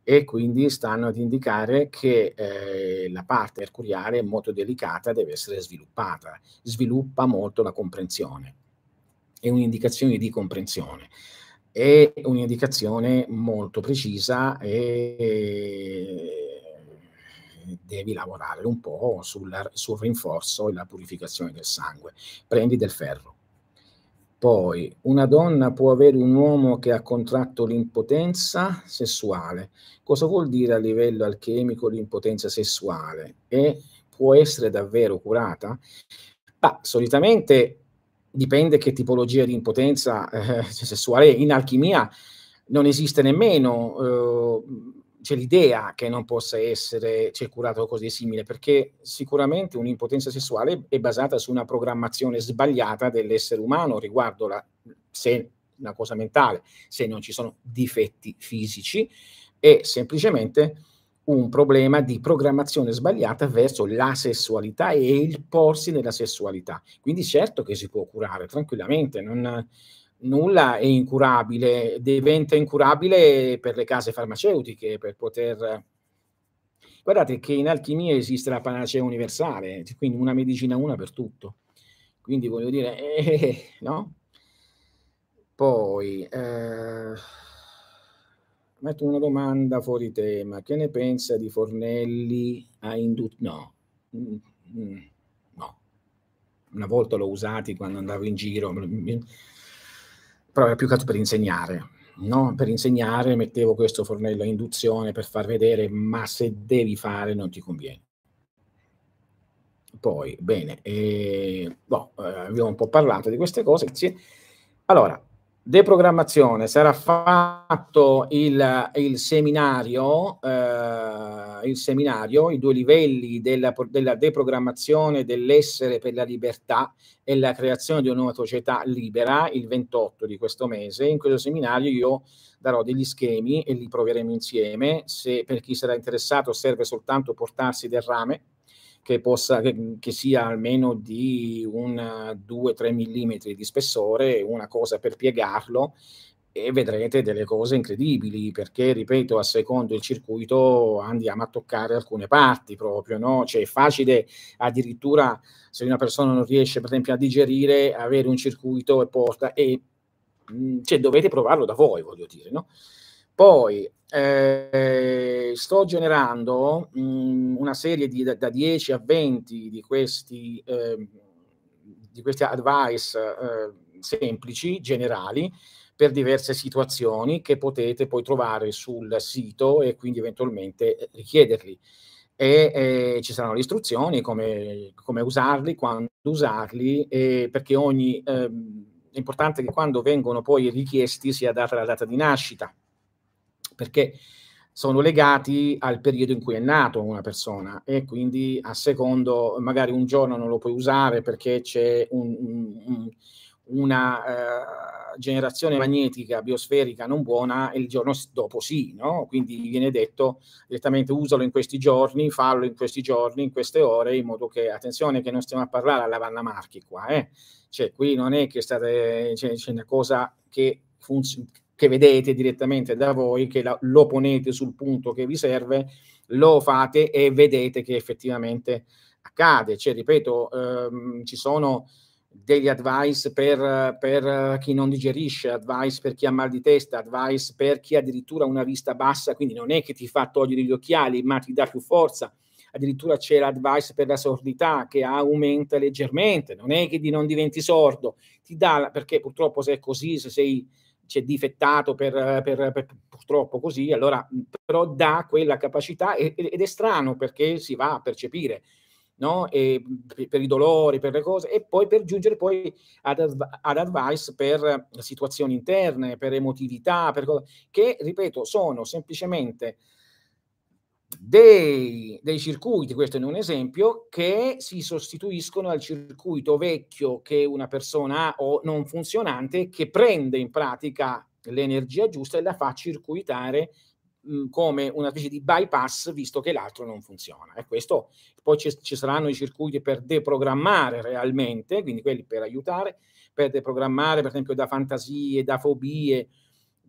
e quindi stanno ad indicare che eh, la parte mercuriale molto delicata deve essere sviluppata, sviluppa molto la comprensione, è un'indicazione di comprensione, è un'indicazione molto precisa e devi lavorare un po' sul, sul rinforzo e la purificazione del sangue. Prendi del ferro. Poi, una donna può avere un uomo che ha contratto l'impotenza sessuale. Cosa vuol dire a livello alchemico l'impotenza sessuale? E può essere davvero curata? Bah, solitamente dipende che tipologia di impotenza eh, sessuale. In alchimia non esiste nemmeno eh, c'è l'idea che non possa essere c'è curato così simile, perché sicuramente un'impotenza sessuale è basata su una programmazione sbagliata dell'essere umano riguardo la, se una cosa mentale, se non ci sono difetti fisici, è semplicemente un problema di programmazione sbagliata verso la sessualità e il porsi nella sessualità. Quindi certo che si può curare tranquillamente, non, nulla è incurabile, diventa incurabile per le case farmaceutiche, per poter... Guardate che in alchimia esiste la panacea universale, quindi una medicina una per tutto. Quindi voglio dire, eh, no? Poi, eh, metto una domanda fuori tema. Che ne pensa di Fornelli a indut... No, mm, mm, no. Una volta l'ho usati quando andavo in giro però era più che altro per insegnare. No? Per insegnare mettevo questo fornello a induzione per far vedere, ma se devi fare non ti conviene. Poi, bene, boh, eh, abbiamo un po' parlato di queste cose. Allora, deprogrammazione sarà fatto il, il seminario, eh, il seminario, i due livelli della, della, deprogrammazione dell'essere per la libertà e la creazione di una nuova società libera il 28 di questo mese. In questo seminario io darò degli schemi e li proveremo insieme. Se per chi sarà interessato serve soltanto portarsi del rame che, possa, che, che sia almeno di un 2-3 mm di spessore, una cosa per piegarlo e vedrete delle cose incredibili perché, ripeto, a secondo il circuito andiamo a toccare alcune parti proprio, no? Cioè è facile addirittura se una persona non riesce per esempio a digerire, avere un circuito e porta e cioè, dovete provarlo da voi, voglio dire, no? Poi eh, sto generando mh, mm, una serie di, da, da, 10 a 20 di questi, eh, di questi advice eh, semplici, generali, per diverse situazioni che potete poi trovare sul sito e quindi eventualmente richiederli. E eh, ci saranno le istruzioni come, come usarli, quando usarli, perché ogni, ehm, è importante che quando vengono poi richiesti sia data la data di nascita perché sono legati al periodo in cui è nato una persona e quindi a secondo, magari un giorno non lo puoi usare perché c'è un, un, una uh, generazione magnetica biosferica non buona e il giorno dopo sì, no? Quindi viene detto direttamente usalo in questi giorni, fallo in questi giorni, in queste ore, in modo che, attenzione che non stiamo a parlare alla Vanna Marchi qua, eh? Cioè qui non è che state, c'è, c'è una cosa che funziona che vedete direttamente da voi, che la, lo ponete sul punto che vi serve, lo fate e vedete che effettivamente accade. Cioè, ripeto, ehm, ci sono degli advice per, per, chi non digerisce, advice per chi ha mal di testa, advice per chi ha addirittura una vista bassa, quindi non è che ti fa togliere gli occhiali, ma ti dà più forza. Addirittura c'è l'advice per la sordità che aumenta leggermente, non è che di non diventi sordo, ti dà, perché purtroppo se è così, se sei c'è difettato per, per, per, purtroppo così, allora però dà quella capacità ed è strano perché si va a percepire. No? Per i dolori, per le cose, e poi per giungere poi ad, ad advice per situazioni interne, per emotività, per cose che, ripeto, sono semplicemente dei, dei, circuiti, questo è un esempio, che si sostituiscono al circuito vecchio che una persona ha o non funzionante, che prende in pratica l'energia giusta e la fa circuitare come una specie di bypass, visto che l'altro non funziona. E questo poi ci, ci saranno i circuiti per deprogrammare realmente, quindi quelli per aiutare, per deprogrammare, per esempio, da fantasie, da fobie,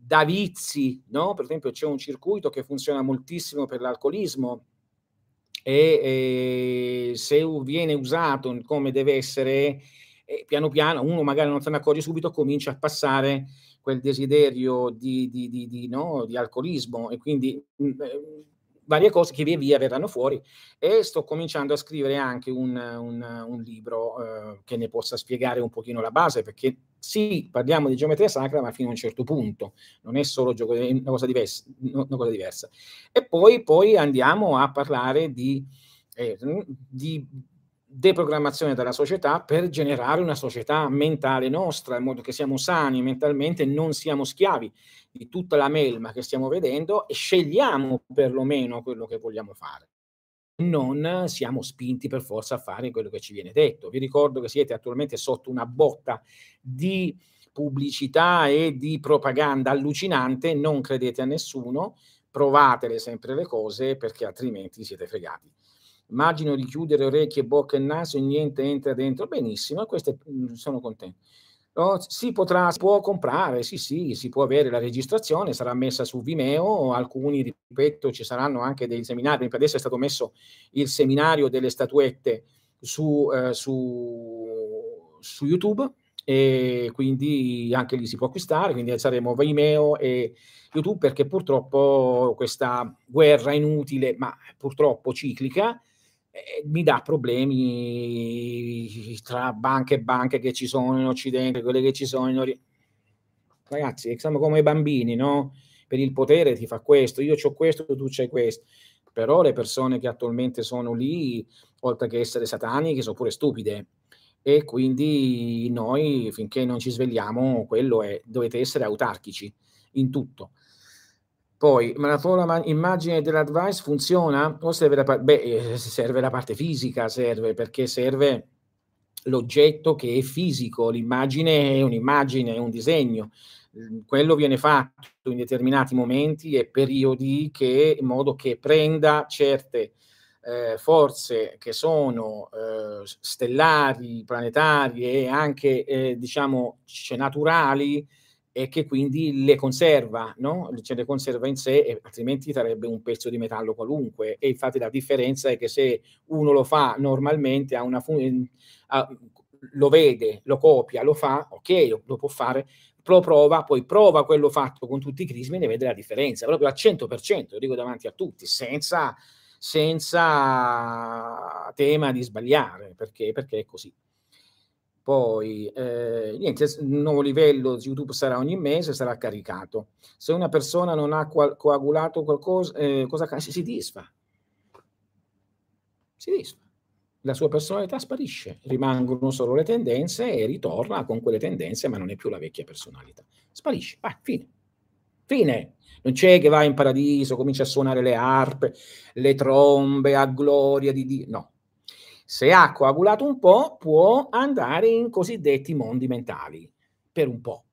da vizi, no? Per esempio c'è un circuito che funziona moltissimo per l'alcolismo e, e se viene usato come deve essere, piano piano uno magari non se ne accorge subito, comincia a passare quel desiderio di, di, di, di no? alcolismo e quindi mh, mm, eh, varie cose che via via verranno fuori e sto cominciando a scrivere anche un, un, un libro eh, che ne possa spiegare un pochino la base, perché sì, parliamo di geometria sacra, ma fino a un certo punto, non è solo gioco, è una, cosa diversa, una cosa diversa. E poi, poi andiamo a parlare di, eh, di deprogrammazione della società per generare una società mentale nostra, in modo che siamo sani mentalmente, non siamo schiavi di tutta la melma che stiamo vedendo e scegliamo perlomeno quello che vogliamo fare. Non siamo spinti per forza a fare quello che ci viene detto. Vi ricordo che siete attualmente sotto una botta di pubblicità e di propaganda allucinante, non credete a nessuno, provatele sempre le cose perché altrimenti siete fregati immagino di chiudere orecchie, bocca e naso e niente entra dentro, benissimo, e questo mm, sono contento. No, si potrà, si può comprare, sì, sì, si può avere la registrazione, sarà messa su Vimeo, alcuni, ripeto, ci saranno anche dei seminari, adesso è stato messo il seminario delle statuette su, eh, su, su YouTube, e quindi anche lì si può acquistare, quindi saremo Vimeo e YouTube perché purtroppo questa guerra inutile, ma purtroppo ciclica, eh, mi dà problemi tra banche e banche che ci sono in Occidente, quelle che ci sono in Oriente. Ragazzi, siamo come i bambini, no? Per il potere ti fa questo, io ho questo, tu c'hai questo. Però le persone che attualmente sono lì, oltre che essere sataniche, sono pure stupide. E quindi noi, finché non ci svegliamo, quello è, dovete essere autarchici in tutto. Poi, ma la tua immagine dell'advice funziona? O serve la, beh, eh, serve la parte fisica, serve perché serve l'oggetto che è fisico, l'immagine è un'immagine, è un disegno. Quello viene fatto in determinati momenti e periodi che, in modo che prenda certe eh, forze che sono eh, stellari, planetarie e anche, eh, diciamo, naturali, e che quindi le conserva, no? ce le conserva in sé, altrimenti sarebbe un pezzo di metallo qualunque. E infatti la differenza è che se uno lo fa normalmente, ha una fun- ha, lo vede, lo copia, lo fa, ok, lo può fare, lo prova, poi prova quello fatto con tutti i crismi e ne vede la differenza, proprio al 100%, lo dico davanti a tutti, senza, senza tema di sbagliare, perché, perché è così. Poi, eh, niente, il nuovo livello di YouTube sarà ogni mese, sarà caricato. Se una persona non ha qual- coagulato qualcosa, eh, cosa si, si disfa. Si disfa. La sua personalità sparisce, rimangono solo le tendenze e ritorna con quelle tendenze, ma non è più la vecchia personalità. Sparisce, vai, fine. Fine. Non c'è che va in paradiso, comincia a suonare le arpe, le trombe a gloria di Dio. No, se ha coagulato un po', può andare in cosiddetti mondi mentali, per un po'.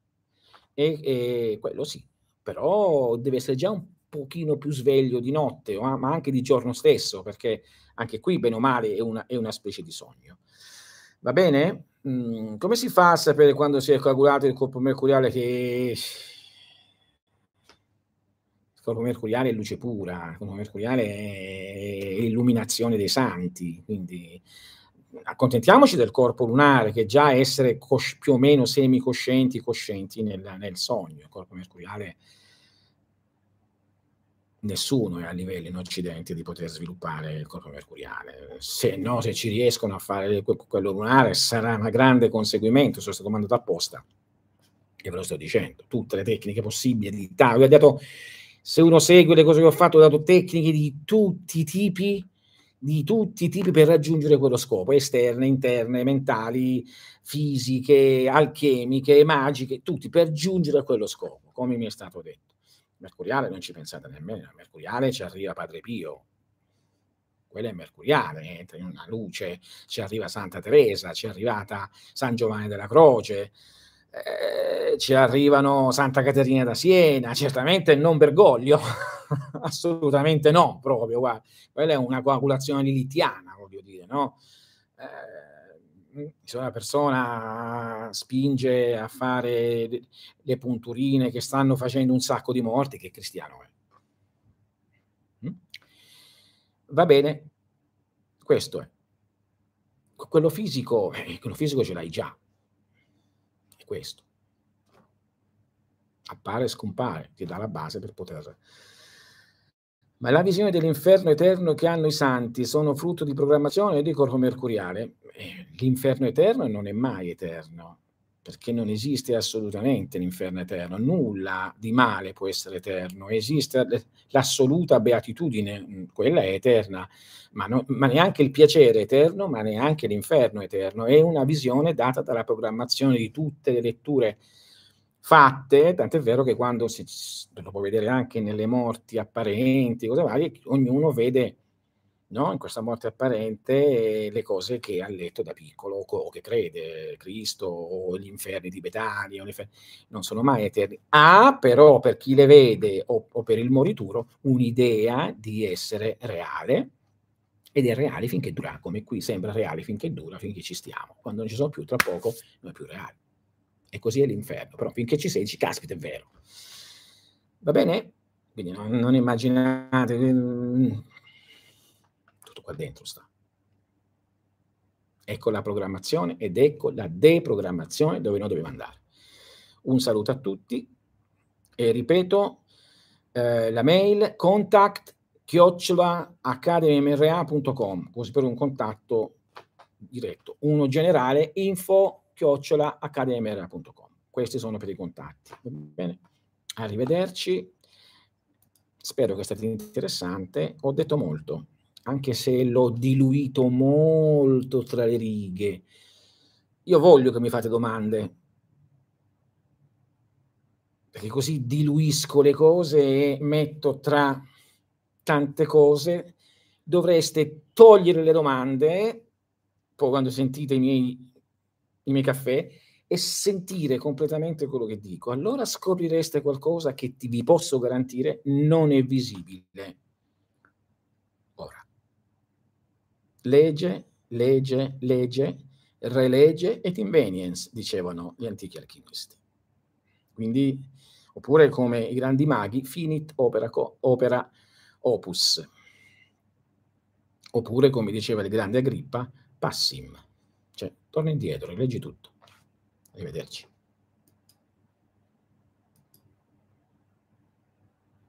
E, e quello sì, però deve essere già un pochino più sveglio di notte, ma anche di giorno stesso, perché anche qui, bene o male, è una, è una specie di sogno. Va bene? Mm, come si fa a sapere quando si è coagulato il corpo mercuriale che corpo mercuriale è luce pura, il corpo mercuriale è illuminazione dei santi, quindi accontentiamoci del corpo lunare che già essere cosci- più o meno semicoscienti, coscienti nel, nel sogno, il corpo mercuriale nessuno è a livello in Occidente di poter sviluppare il corpo mercuriale. Se no, se ci riescono a fare quello lunare, sarà un grande conseguimento. Sono stato mandato apposta e ve lo sto dicendo. Tutte le tecniche possibili di Tauro. Ho dato se uno segue le cose che ho fatto, ho dato tecniche di tutti i tipi, di tutti i tipi per raggiungere quello scopo, esterne, interne, mentali, fisiche, alchemiche, magiche, tutti per giungere a quello scopo, come mi è stato detto. Mercuriale non ci pensate nemmeno, Mercuriale ci arriva Padre Pio, quello è mercuriale, entra in una luce, ci arriva Santa Teresa, ci è arrivata San Giovanni della Croce, eh, ci arrivano Santa Caterina da Siena, certamente non Bergoglio, assolutamente no, proprio, guarda. quella è una coagulazione lilitiana, voglio dire, no? Eh, se una persona spinge a fare le punturine che stanno facendo un sacco di morti, che cristiano è? Mm? Va bene, questo è. Quello fisico, eh, quello fisico ce l'hai già, questo. Appare e scompare, ti dà la base per poter Ma la visione dell'inferno eterno che hanno i santi sono frutto di programmazione di corpo mercuriale? Eh, l'inferno eterno non è mai eterno, perché non esiste assolutamente l'inferno eterno, nulla di male può essere eterno, esiste l'assoluta beatitudine, mm, quella è eterna, ma, no, ma neanche il piacere eterno, ma neanche l'inferno eterno, è una visione data dalla programmazione di tutte le letture fatte, tant'è vero che quando si, lo può vedere anche nelle morti apparenti, cose varie, ognuno vede no, in questa morte apparente le cose che ha letto da piccolo o che crede, Cristo o gli inferni tibetani, non sono mai eterni. Ha però per chi le vede o, o per il morituro un'idea di essere reale ed è reale finché dura, come qui sembra reale finché dura, finché ci stiamo. Quando non ci sono più, tra poco non è più reale e così è l'inferno. Però finché ci sei, dici, caspita, è vero. Va bene? Quindi non, non immaginate, mm, qua dentro sta. Ecco la programmazione ed ecco la deprogrammazione dove noi dobbiamo andare. Un saluto a tutti e ripeto eh, la mail contact chiocciolaacademymra.com così per un contatto diretto. Uno generale info chiocciolaacademia.com. Questi sono per i contatti. Bene, arrivederci. Spero che sia stato interessante. Ho detto molto, anche se l'ho diluito molto tra le righe. Io voglio che mi fate domande, perché così diluisco le cose e metto tra tante cose. Dovreste togliere le domande, poi quando sentite i miei i miei caffè e sentire completamente quello che dico, allora scoprireste qualcosa che ti, vi posso garantire non è visibile. Ora, legge, legge, legge, relegge et invenience, dicevano gli antichi alchimisti. Quindi, oppure come i grandi maghi, finit opera, opera opus. Oppure, come diceva il grande Agrippa, passim. Cioè, torna indietro, leggi tutto. Arrivederci.